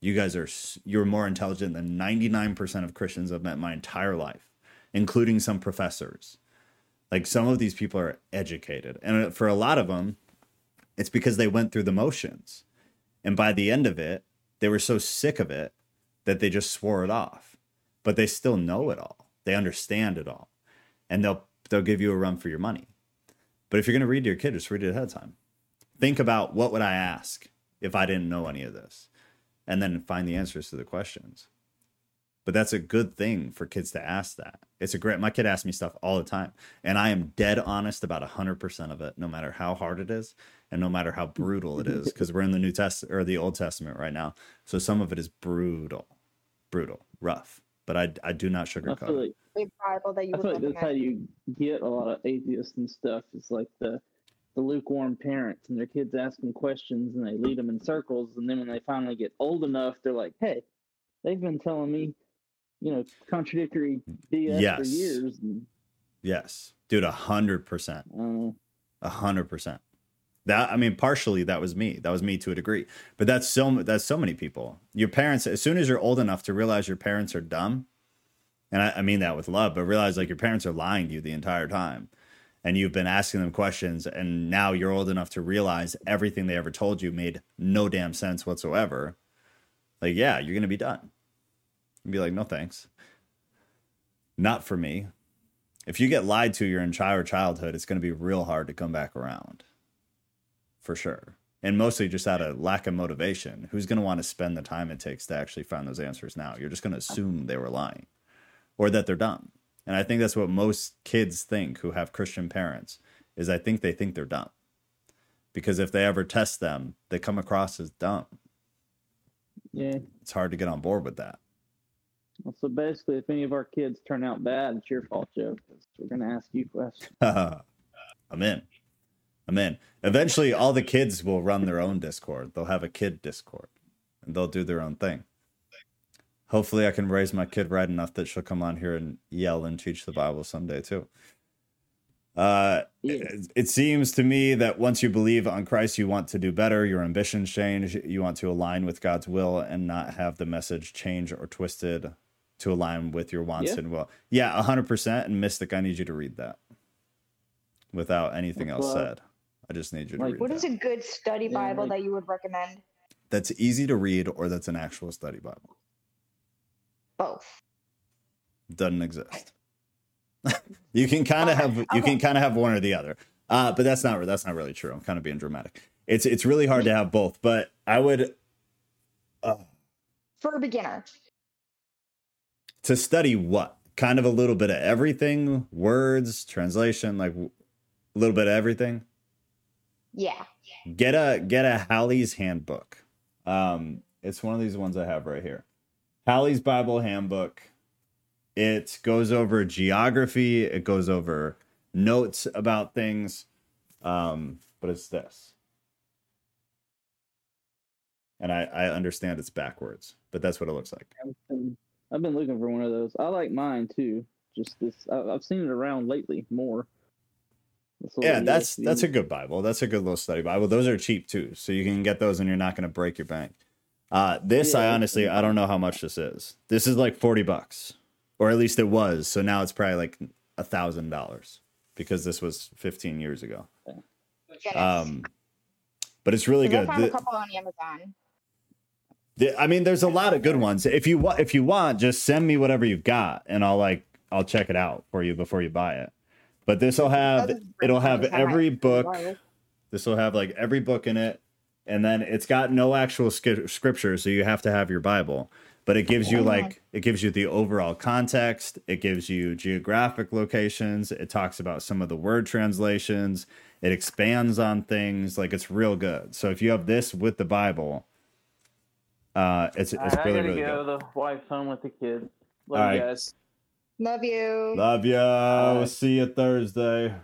you guys are you're more intelligent than 99% of Christians I've met my entire life, including some professors. Like some of these people are educated. And for a lot of them, it's because they went through the motions. And by the end of it, they were so sick of it that they just swore it off. But they still know it all. They understand it all. And they'll they'll give you a run for your money. But if you're going to read to your kid, just read it ahead of time. Think about what would I ask if I didn't know any of this? and then find the answers to the questions. But that's a good thing for kids to ask that. It's a great, my kid asks me stuff all the time, and I am dead honest about 100% of it, no matter how hard it is and no matter how brutal it is, because we're in the New Testament or the Old Testament right now. So some of it is brutal, brutal, rough. But I, I do not sugarcoat I feel like, Bible that you I feel like that's how you get a lot of atheists and stuff. It's like the the lukewarm parents and their kids ask them questions and they lead them in circles and then when they finally get old enough they're like hey they've been telling me you know contradictory bs yes. for years and, yes. Dude a hundred percent. A hundred percent. That i mean partially that was me. That was me to a degree. But that's so that's so many people. Your parents as soon as you're old enough to realize your parents are dumb and I, I mean that with love but realize like your parents are lying to you the entire time and you've been asking them questions and now you're old enough to realize everything they ever told you made no damn sense whatsoever like yeah you're gonna be done and be like no thanks not for me if you get lied to your entire childhood it's gonna be real hard to come back around for sure and mostly just out of lack of motivation who's gonna want to spend the time it takes to actually find those answers now you're just gonna assume they were lying or that they're dumb and I think that's what most kids think who have Christian parents is I think they think they're dumb. Because if they ever test them, they come across as dumb. Yeah. It's hard to get on board with that. Well, so basically, if any of our kids turn out bad, it's your fault, Joe, because we're going to ask you questions. I'm in. I'm in. Eventually, all the kids will run their own Discord. They'll have a kid Discord and they'll do their own thing hopefully I can raise my kid right enough that she'll come on here and yell and teach the Bible someday too. Uh, yeah. it, it, seems to me that once you believe on Christ, you want to do better. Your ambitions change. You want to align with God's will and not have the message change or twisted to align with your wants yeah. and will. Yeah, hundred percent. And Mystic, I need you to read that without anything else said. I just need you to like, read. What that. is a good study Bible yeah, like, that you would recommend? That's easy to read, or that's an actual study Bible. Both. Doesn't exist. you can kind of okay. have you okay. can kind of have one or the other. Uh, but that's not that's not really true. I'm kind of being dramatic. It's it's really hard to have both, but I would uh, for a beginner to study what kind of a little bit of everything, words, translation, like a little bit of everything. Yeah. Get a get a Halley's handbook. Um, it's one of these ones I have right here. Halley's Bible Handbook. It goes over geography, it goes over notes about things. Um, but it's this. And I, I understand it's backwards, but that's what it looks like. I've been, looking for one of those. I like mine too. Just this, I, I've seen it around lately more. Yeah, that's ESV. that's a good Bible. That's a good little study Bible. Those are cheap too, so you can get those, and you're not going to break your bank. Uh, this, I honestly, I don't know how much this is. This is like forty bucks, or at least it was. So now it's probably like a thousand dollars because this was fifteen years ago. Goodness. Um, but it's really 'Cause I good. found a couple on Amazon. I mean, there's a lot of good ones. If you want, if you want, just send me whatever you've got, and I'll like I'll check it out for you before you buy it. But this will have it'll have things, I might every book. This will have like every book in it, and then it's got no actual sk- scripture, so you have to have your Bible. But it gives you Mhm. like it gives you the overall context. It gives you geographic locations. It talks about some of the word translations. It expands on things. Like it's real good. So if you have this with the Bible, uh, it's it's Alright, I gotta really go. good. The wife's home with the kids. Love Alright. you guys. Love you. Love you. Bye. See you Thursday.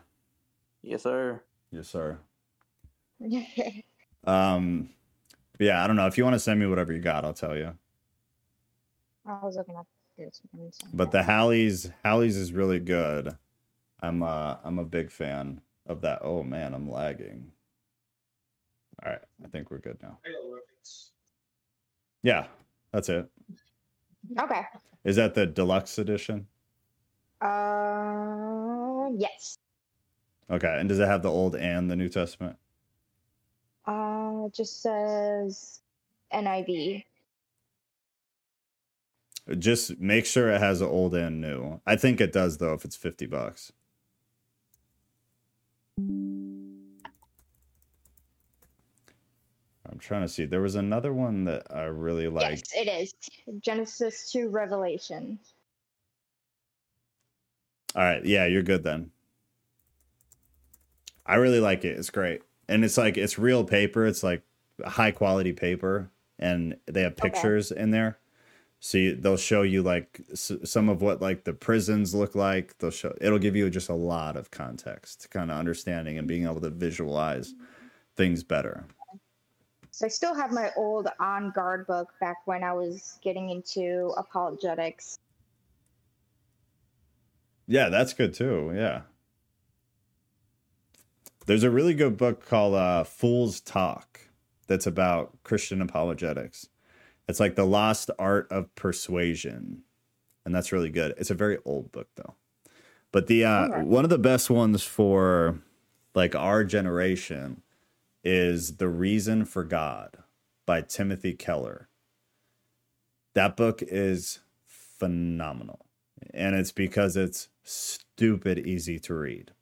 Yes, sir. Yes, sir. Um, yeah, I don't know. If you want to send me whatever you got, I'll tell you. I was looking up this But the Halley's, Halley's is really good. I'm uh I'm a big fan of that. Oh man, I'm lagging. All right, I think we're good now. I know where it's- Yeah, that's it. Okay. Is that the deluxe edition? Uh, yes. Okay, and does it have the Old and the New Testament? Uh, it just says NIV. Just make sure it has the Old and New. I think it does though. If it's fifty bucks. I'm trying to see. There was another one that I really liked. yes, it is. Genesis to Revelation. All right, yeah, you're good then. I really like it. It's great. And it's like it's real paper. It's like high quality paper and they have Okay. pictures in there. So you, they'll show you like s- some of what like the prisons look like. They'll show it'll give you just a lot of context, kind of understanding and being able to visualize things better. So I still have my old On Guard book back when I was getting into apologetics. Yeah, that's good too. Yeah. There's a really good book called uh, Fool's Talk that's about Christian apologetics. It's like the lost art of persuasion. And that's really good. It's a very old book though. But the uh, one of the best ones for like our generation is The Reason for God by Timothy Keller. That book is phenomenal. And it's because it's stupid easy to read.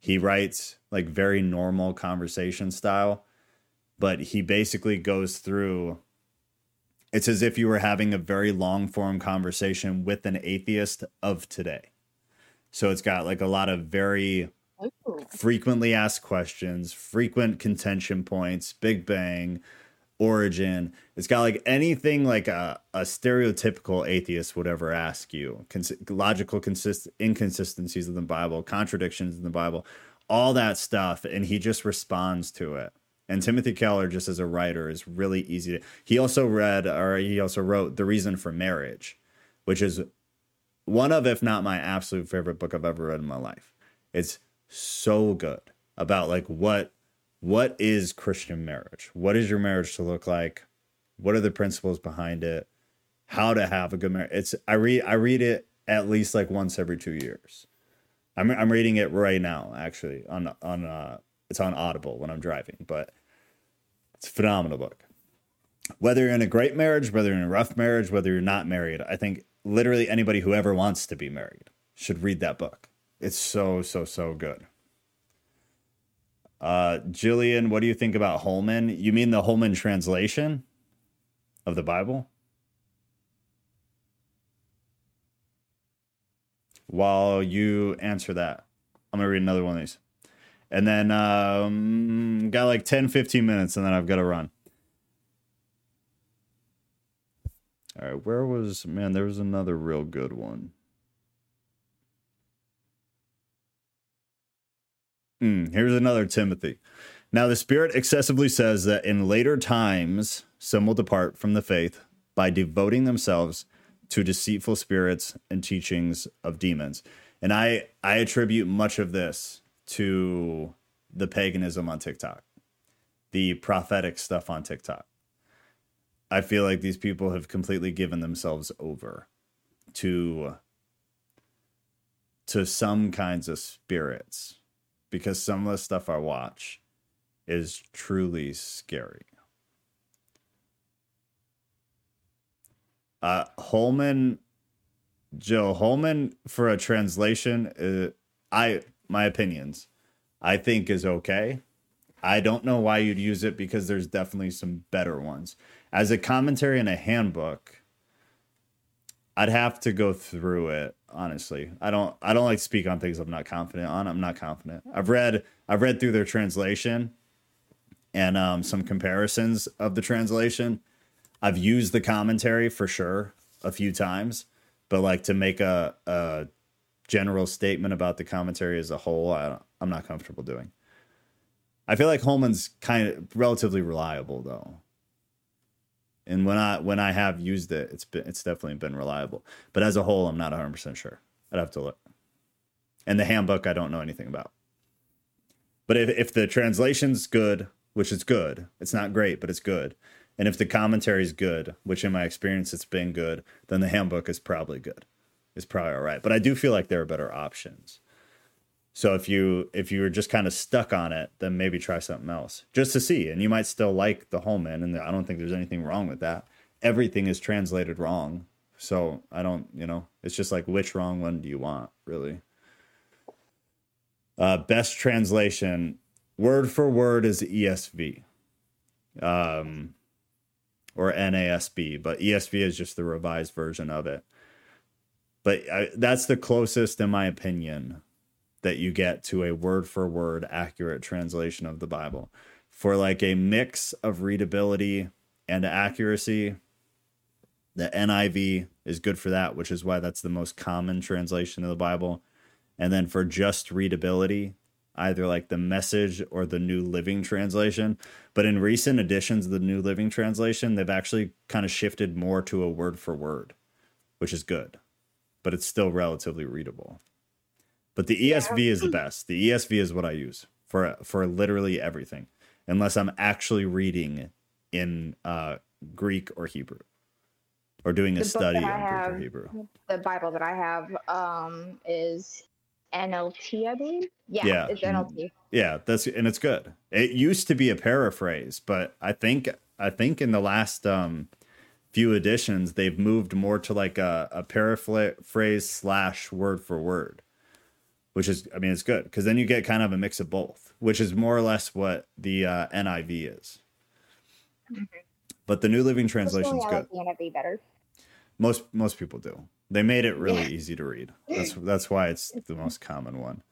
He writes like very normal conversation style, but he basically goes through it's as if you were having a very long form conversation with an atheist of today. So it's got like a lot of very Ooh. frequently asked questions, frequent contention points, Big Bang, origin. It's got like anything like a, a stereotypical atheist would ever ask you. Cons- logical consist- inconsistencies in the Bible, contradictions in the Bible, all that stuff. And he just responds to it. And Timothy Keller, just as a writer, is really easy to. He also read, or he also wrote The Reason for Marriage, which is one of, if not my absolute favorite book I've ever read in my life. It's so good about like what what is Christian marriage? What is your marriage to look like? What are the principles behind it? How to have a good marriage? It's I read I read it at least like once every two years. I'm I'm reading it right now actually on on uh it's on Audible when I'm driving, but it's a phenomenal book. Whether you're in a great marriage, whether you're in a rough marriage, whether you're not married, I think literally anybody who ever wants to be married should read that book. It's so so so good. Uh, Jillian, what do you think about Holman? You mean the Holman translation of the Bible? While you answer that, I'm gonna read another one of these, and then um, got like 10, 15 minutes, and then I've got to run. All right, where was man? There was another real good one. Mm, here's another Timothy. Now, the Spirit excessively says that in later times, some will depart from the faith by devoting themselves to deceitful spirits and teachings of demons. And I, I attribute much of this to the paganism on TikTok, the prophetic stuff on TikTok. I feel like these people have completely given themselves over to to some kinds of spirits because some of the stuff I watch is truly scary. Uh, Holman, Joe Holman for a translation, uh, I my opinions, I think is okay. I don't know why you'd use it because there's definitely some better ones. As a commentary and a handbook, I'd have to go through it honestly. I don't I don't like to speak on things I'm not confident on. I'm not confident. I've read I've read through their translation and um, some comparisons of the translation. I've used the commentary for sure a few times, but like to make a, a general statement about the commentary as a whole, I I'm not comfortable doing. I feel like Holman's kind of relatively reliable though. And when I when I have used it, it's been it's definitely been reliable. But as a whole, I'm not 100 percent sure. I'd have to look. And the handbook, I don't know anything about. But if if the translation's good, which is good, it's not great, but it's good. And if the commentary is good, which in my experience it's been good, then the handbook is probably good. It's probably all right. But I do feel like there are better options. So if you if you were just kind of stuck on it, then maybe try something else just to see. And you might still like the Holman, and I don't think there's anything wrong with that. Everything is translated wrong, so I don't, you know, it's just like which wrong one do you want, really? Uh, best translation, word for word, is ESV, um, or NASB, but ESV is just the revised version of it. But I, that's the closest, in my opinion, that you get to a word for word accurate translation of the Bible. For like a mix of readability and accuracy, the NIV is good for that, which is why that's the most common translation of the Bible. And then for just readability, either like the message or the New Living Translation. But in recent editions of the New Living Translation, they've actually kind of shifted more to a word for word, which is good, but it's still relatively readable. But the ESV is the best. The ESV is what I use for for literally everything, unless I'm actually reading in uh, Greek or Hebrew, or doing a The book study that on I Greek or Hebrew. The Bible that I have um, is NLT, I believe. Yeah, Yeah. it's NLT. Yeah, that's and it's good. It used to be a paraphrase, but I think I think in the last um, few editions they've moved more to like a, a paraphrase slash word for word, which is I mean it's good because then you get kind of a mix of both, which is more or less what the uh, NIV is. But the New Living Translation is good. like the NIV better. Most most people do. They made it really Yeah. easy to read. That's that's why it's the most common one.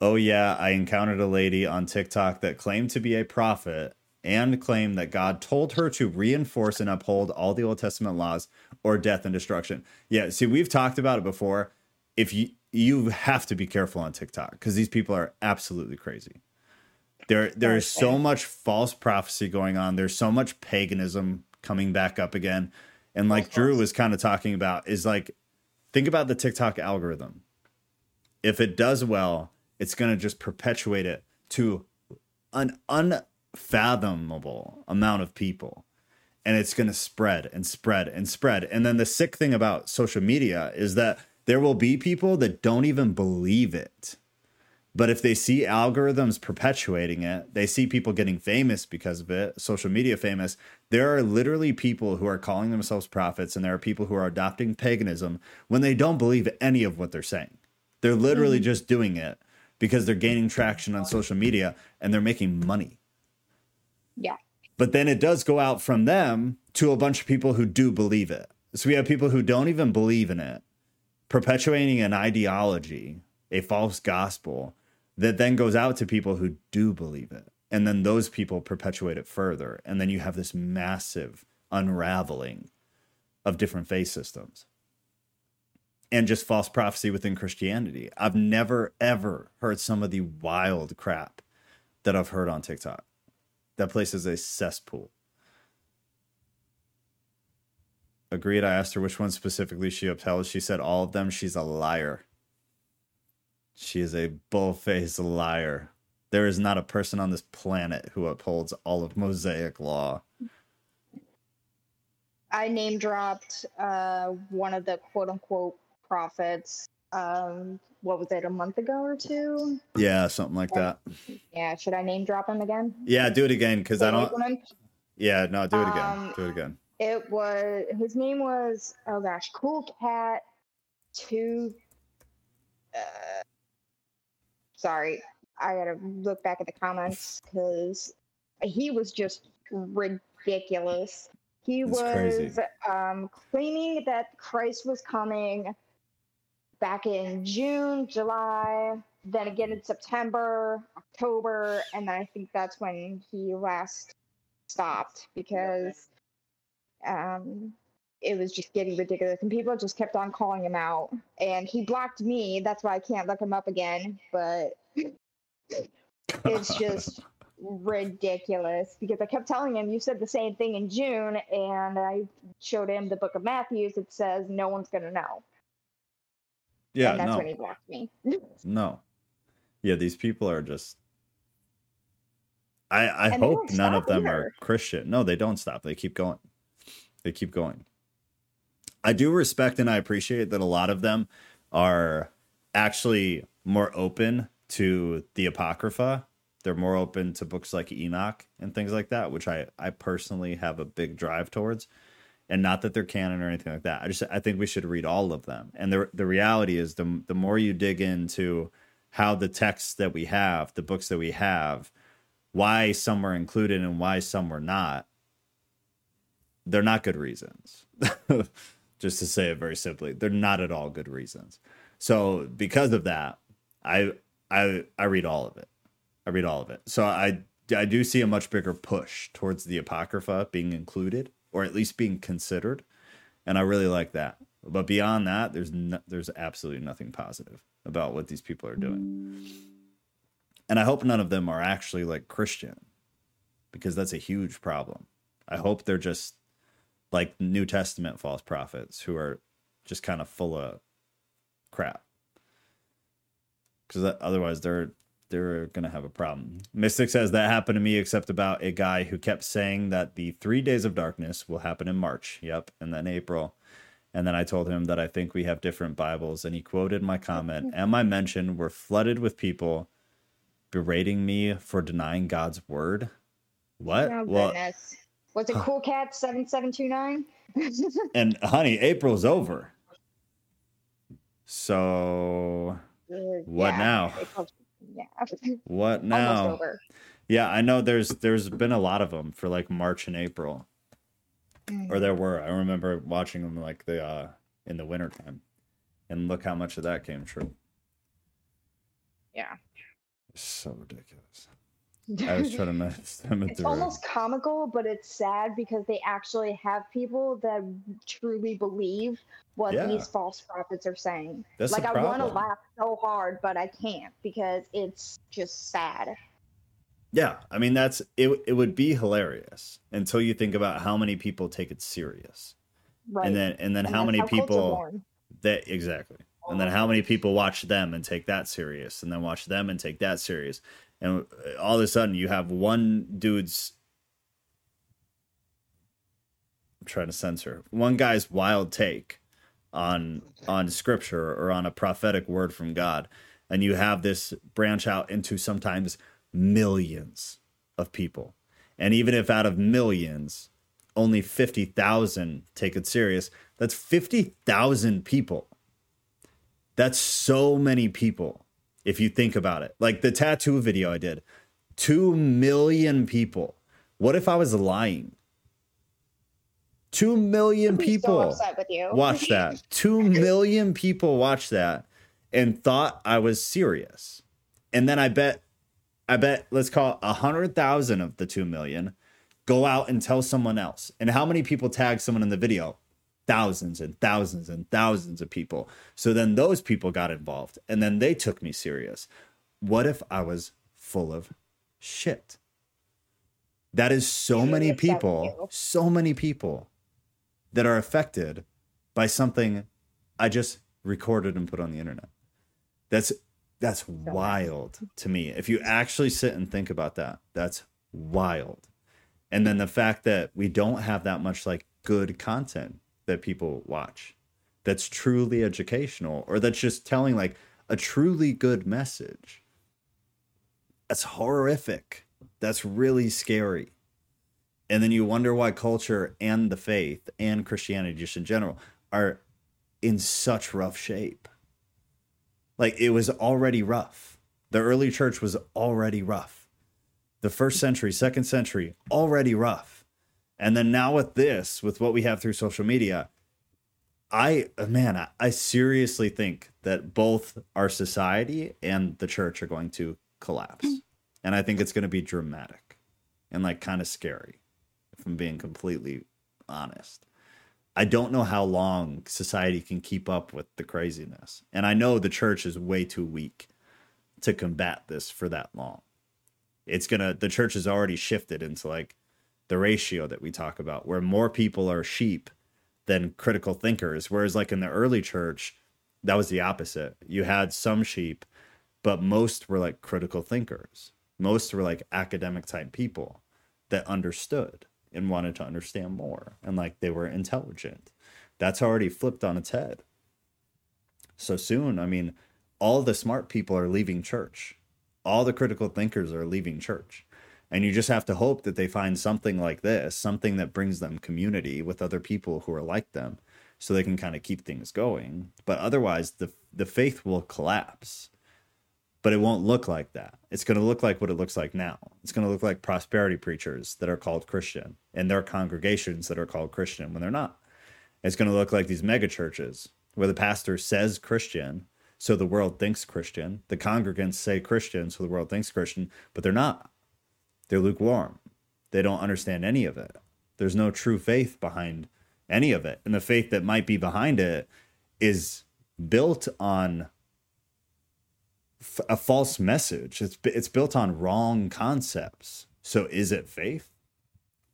Oh yeah, I encountered a lady on TikTok that claimed to be a prophet and claimed that God told her to reinforce and uphold all the Old Testament laws or death and destruction. Yeah, see we've talked about it before. If you you have to be careful on TikTok because these people are absolutely crazy. There there is so much false prophecy going on. There's so much paganism coming back up again. And like uh-huh. Drew was kind of talking about is like think about the TikTok algorithm. If it does well, it's going to just perpetuate it to an unfathomable amount of people. And it's going to spread and spread and spread. And then the sick thing about social media is that there will be people that don't even believe it. But if they see algorithms perpetuating it, they see people getting famous because of it, social media famous. There are literally people who are calling themselves prophets, and there are people who are adopting paganism when they don't believe any of what they're saying. They're literally mm. just doing it because they're gaining traction on social media and they're making money. Yeah. But then it does go out from them to a bunch of people who do believe it. So we have people who don't even believe in it, perpetuating an ideology, a false gospel that then goes out to people who do believe it. And then those people perpetuate it further. And then you have this massive unraveling of different faith systems and just false prophecy within Christianity. I've never, ever heard some of the wild crap that I've heard on TikTok. That place is a cesspool. Agreed. I asked her which one specifically she upheld. She said all of them. She's a liar. She is a bull-faced liar. There is not a person on this planet who upholds all of Mosaic law. I name dropped uh, one of the quote unquote prophets. Um, what was it, a month ago or two? Yeah, something like that. Yeah, should I name drop him again? Yeah, do it again because I don't. Yeah, no, do it again. Um, Do it again. It was his name was oh gosh, Cool Cat. Two. Uh, sorry, I gotta look back at the comments because he was just ridiculous. He It's was um, claiming that Christ was coming back in June, July, then again in September, October, and then I think that's when he last stopped because um, it was just getting ridiculous, and people just kept on calling him out. And he blocked me. That's why I can't look him up again. But it's just ridiculous because I kept telling him, "You said the same thing in June," and I showed him the Book of Matthews. It says no one's gonna know, yeah, and that's no, when he blocked me. no. Yeah, these people are just. I I And hope none of them are. Christian. No, they don't stop. They keep going. They keep going. I do respect and I appreciate that a lot of them are actually more open to the apocrypha. They're more open to books like Enoch and things like that, which I I personally have a big drive towards. And not that they're canon or anything like that. I just I think we should read all of them. And the the reality is the the more you dig into how the texts that we have, the books that we have, why some were included and why some were not, they're not good reasons. Just to say it very simply, they're not at all good reasons. So because of that, I I I read all of it. I read all of it. So I I do see a much bigger push towards the apocrypha being included or at least being considered, and I really like that. But beyond that, there's no, there's absolutely nothing positive about what these people are doing. And I hope none of them are actually like Christian because that's a huge problem. I hope they're just like New Testament false prophets who are just kind of full of crap. Because otherwise, they're they're gonna have a problem. Mystic says that happened to me, except about a guy who kept saying that the three days of darkness will happen in March. Yep, and then April. And then I told him that I think we have different Bibles, and he quoted my comment and my mention were flooded with people berating me for denying God's word. What? Oh well, was it Cool Cat seven seven two nine? and honey, April's over. So What now? Yeah, what almost now? over. Yeah, I know there's there's been a lot of them for like March and April. Mm. Or there were. I remember watching them like the uh in the wintertime. And look how much of that came true. Yeah. So ridiculous. I was trying to mess them It's almost comical, but it's sad because they actually have people that truly believe what Yeah. these false prophets are saying. That's like I want to laugh so hard, but I can't because it's just sad. Yeah, I mean that's it. It would be hilarious until you think about how many people take it serious, Right. and then and then And how many cult's people that exactly, and then how many people watch them and take that serious, and then watch them and take that serious, and uh, all of a sudden you have one dude's. I'm trying to censor one guy's wild take on on scripture or on a prophetic word from God, and you have this branch out into sometimes millions of people. And even if out of millions, only 50,000 take it serious, that's 50,000 people. That's so many people if you think about it. Like the tattoo video I did, 2 million people. What if I was lying? 2 million so people you. watch that. Two million people watch that and thought I was serious. And then I bet, I bet, let's call it a hundred thousand of the two million go out and tell someone else. And how many people tag someone in the video? Thousands and thousands and thousands of people. So then those people got involved and then they took me serious. What if I was full of shit. That is so many people, so many people that are affected by something I just recorded and put on the internet. That's that's wild to me. If you actually sit and think about that, that's wild. And then the fact that we don't have that much like good content that people watch that's truly educational or that's just telling like a truly good message. That's horrific. That's really scary. And then you wonder why culture and the faith and Christianity just in general are in such rough shape. Like it was already rough. The early church was already rough. The first century, second century, already rough. And then now with this, with what we have through social media, I man, I, I seriously think that both our society and the church are going to collapse. Mm. And I think it's going to be dramatic and like kind of scary, if I'm being completely honest. I don't know how long society can keep up with the craziness. And I know the church is way too weak to combat this for that long. It's going to, the church has already shifted into like the ratio that we talk about, where more people are sheep than critical thinkers. Whereas, like in the early church, that was the opposite. You had some sheep, but most were like critical thinkers. Most were like academic type people that understood and wanted to understand more and like they were intelligent. That's already flipped on its head. So soon, I mean, all the smart people are leaving church. All the critical thinkers are leaving church. And you just have to hope that they find something like this, something that brings them community with other people who are like them so they can kind of keep things going. But otherwise the the faith will collapse. But it won't look like that. It's going to look like what it looks like now. It's going to look like prosperity preachers that are called Christian and their congregations that are called Christian when they're not. It's going to look like these mega churches where the pastor says Christian, so the world thinks Christian. The congregants say Christian, so the world thinks Christian, but they're not. They're lukewarm. They don't understand any of it. There's no true faith behind any of it. And the faith that might be behind it is built on f- a false message. It's it's built on wrong concepts. So is it faith?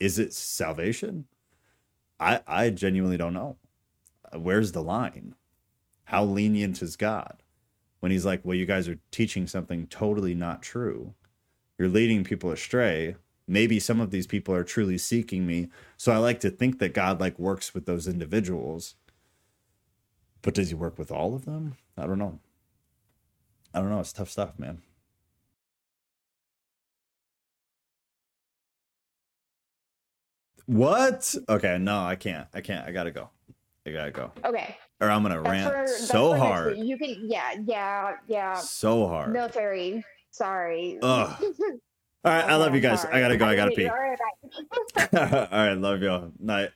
Is it salvation? I I genuinely don't know. Where's the line? How lenient is God when he's like, "Well, you guys are teaching something totally not true. You're leading people astray." Maybe some of these people are truly seeking me. So I like to think that God like works with those individuals. But does he work with all of them? I don't know. I don't know. It's tough stuff, man. What? Okay, no, I can't. I can't. I gotta go. I gotta go. Okay. Or I'm gonna That's rant for, so hard. You can, yeah, yeah, yeah. So hard. Military. Sorry. Ugh. All right, I love you guys. I gotta go. I gotta pee. All right. All right, love y'all. Night.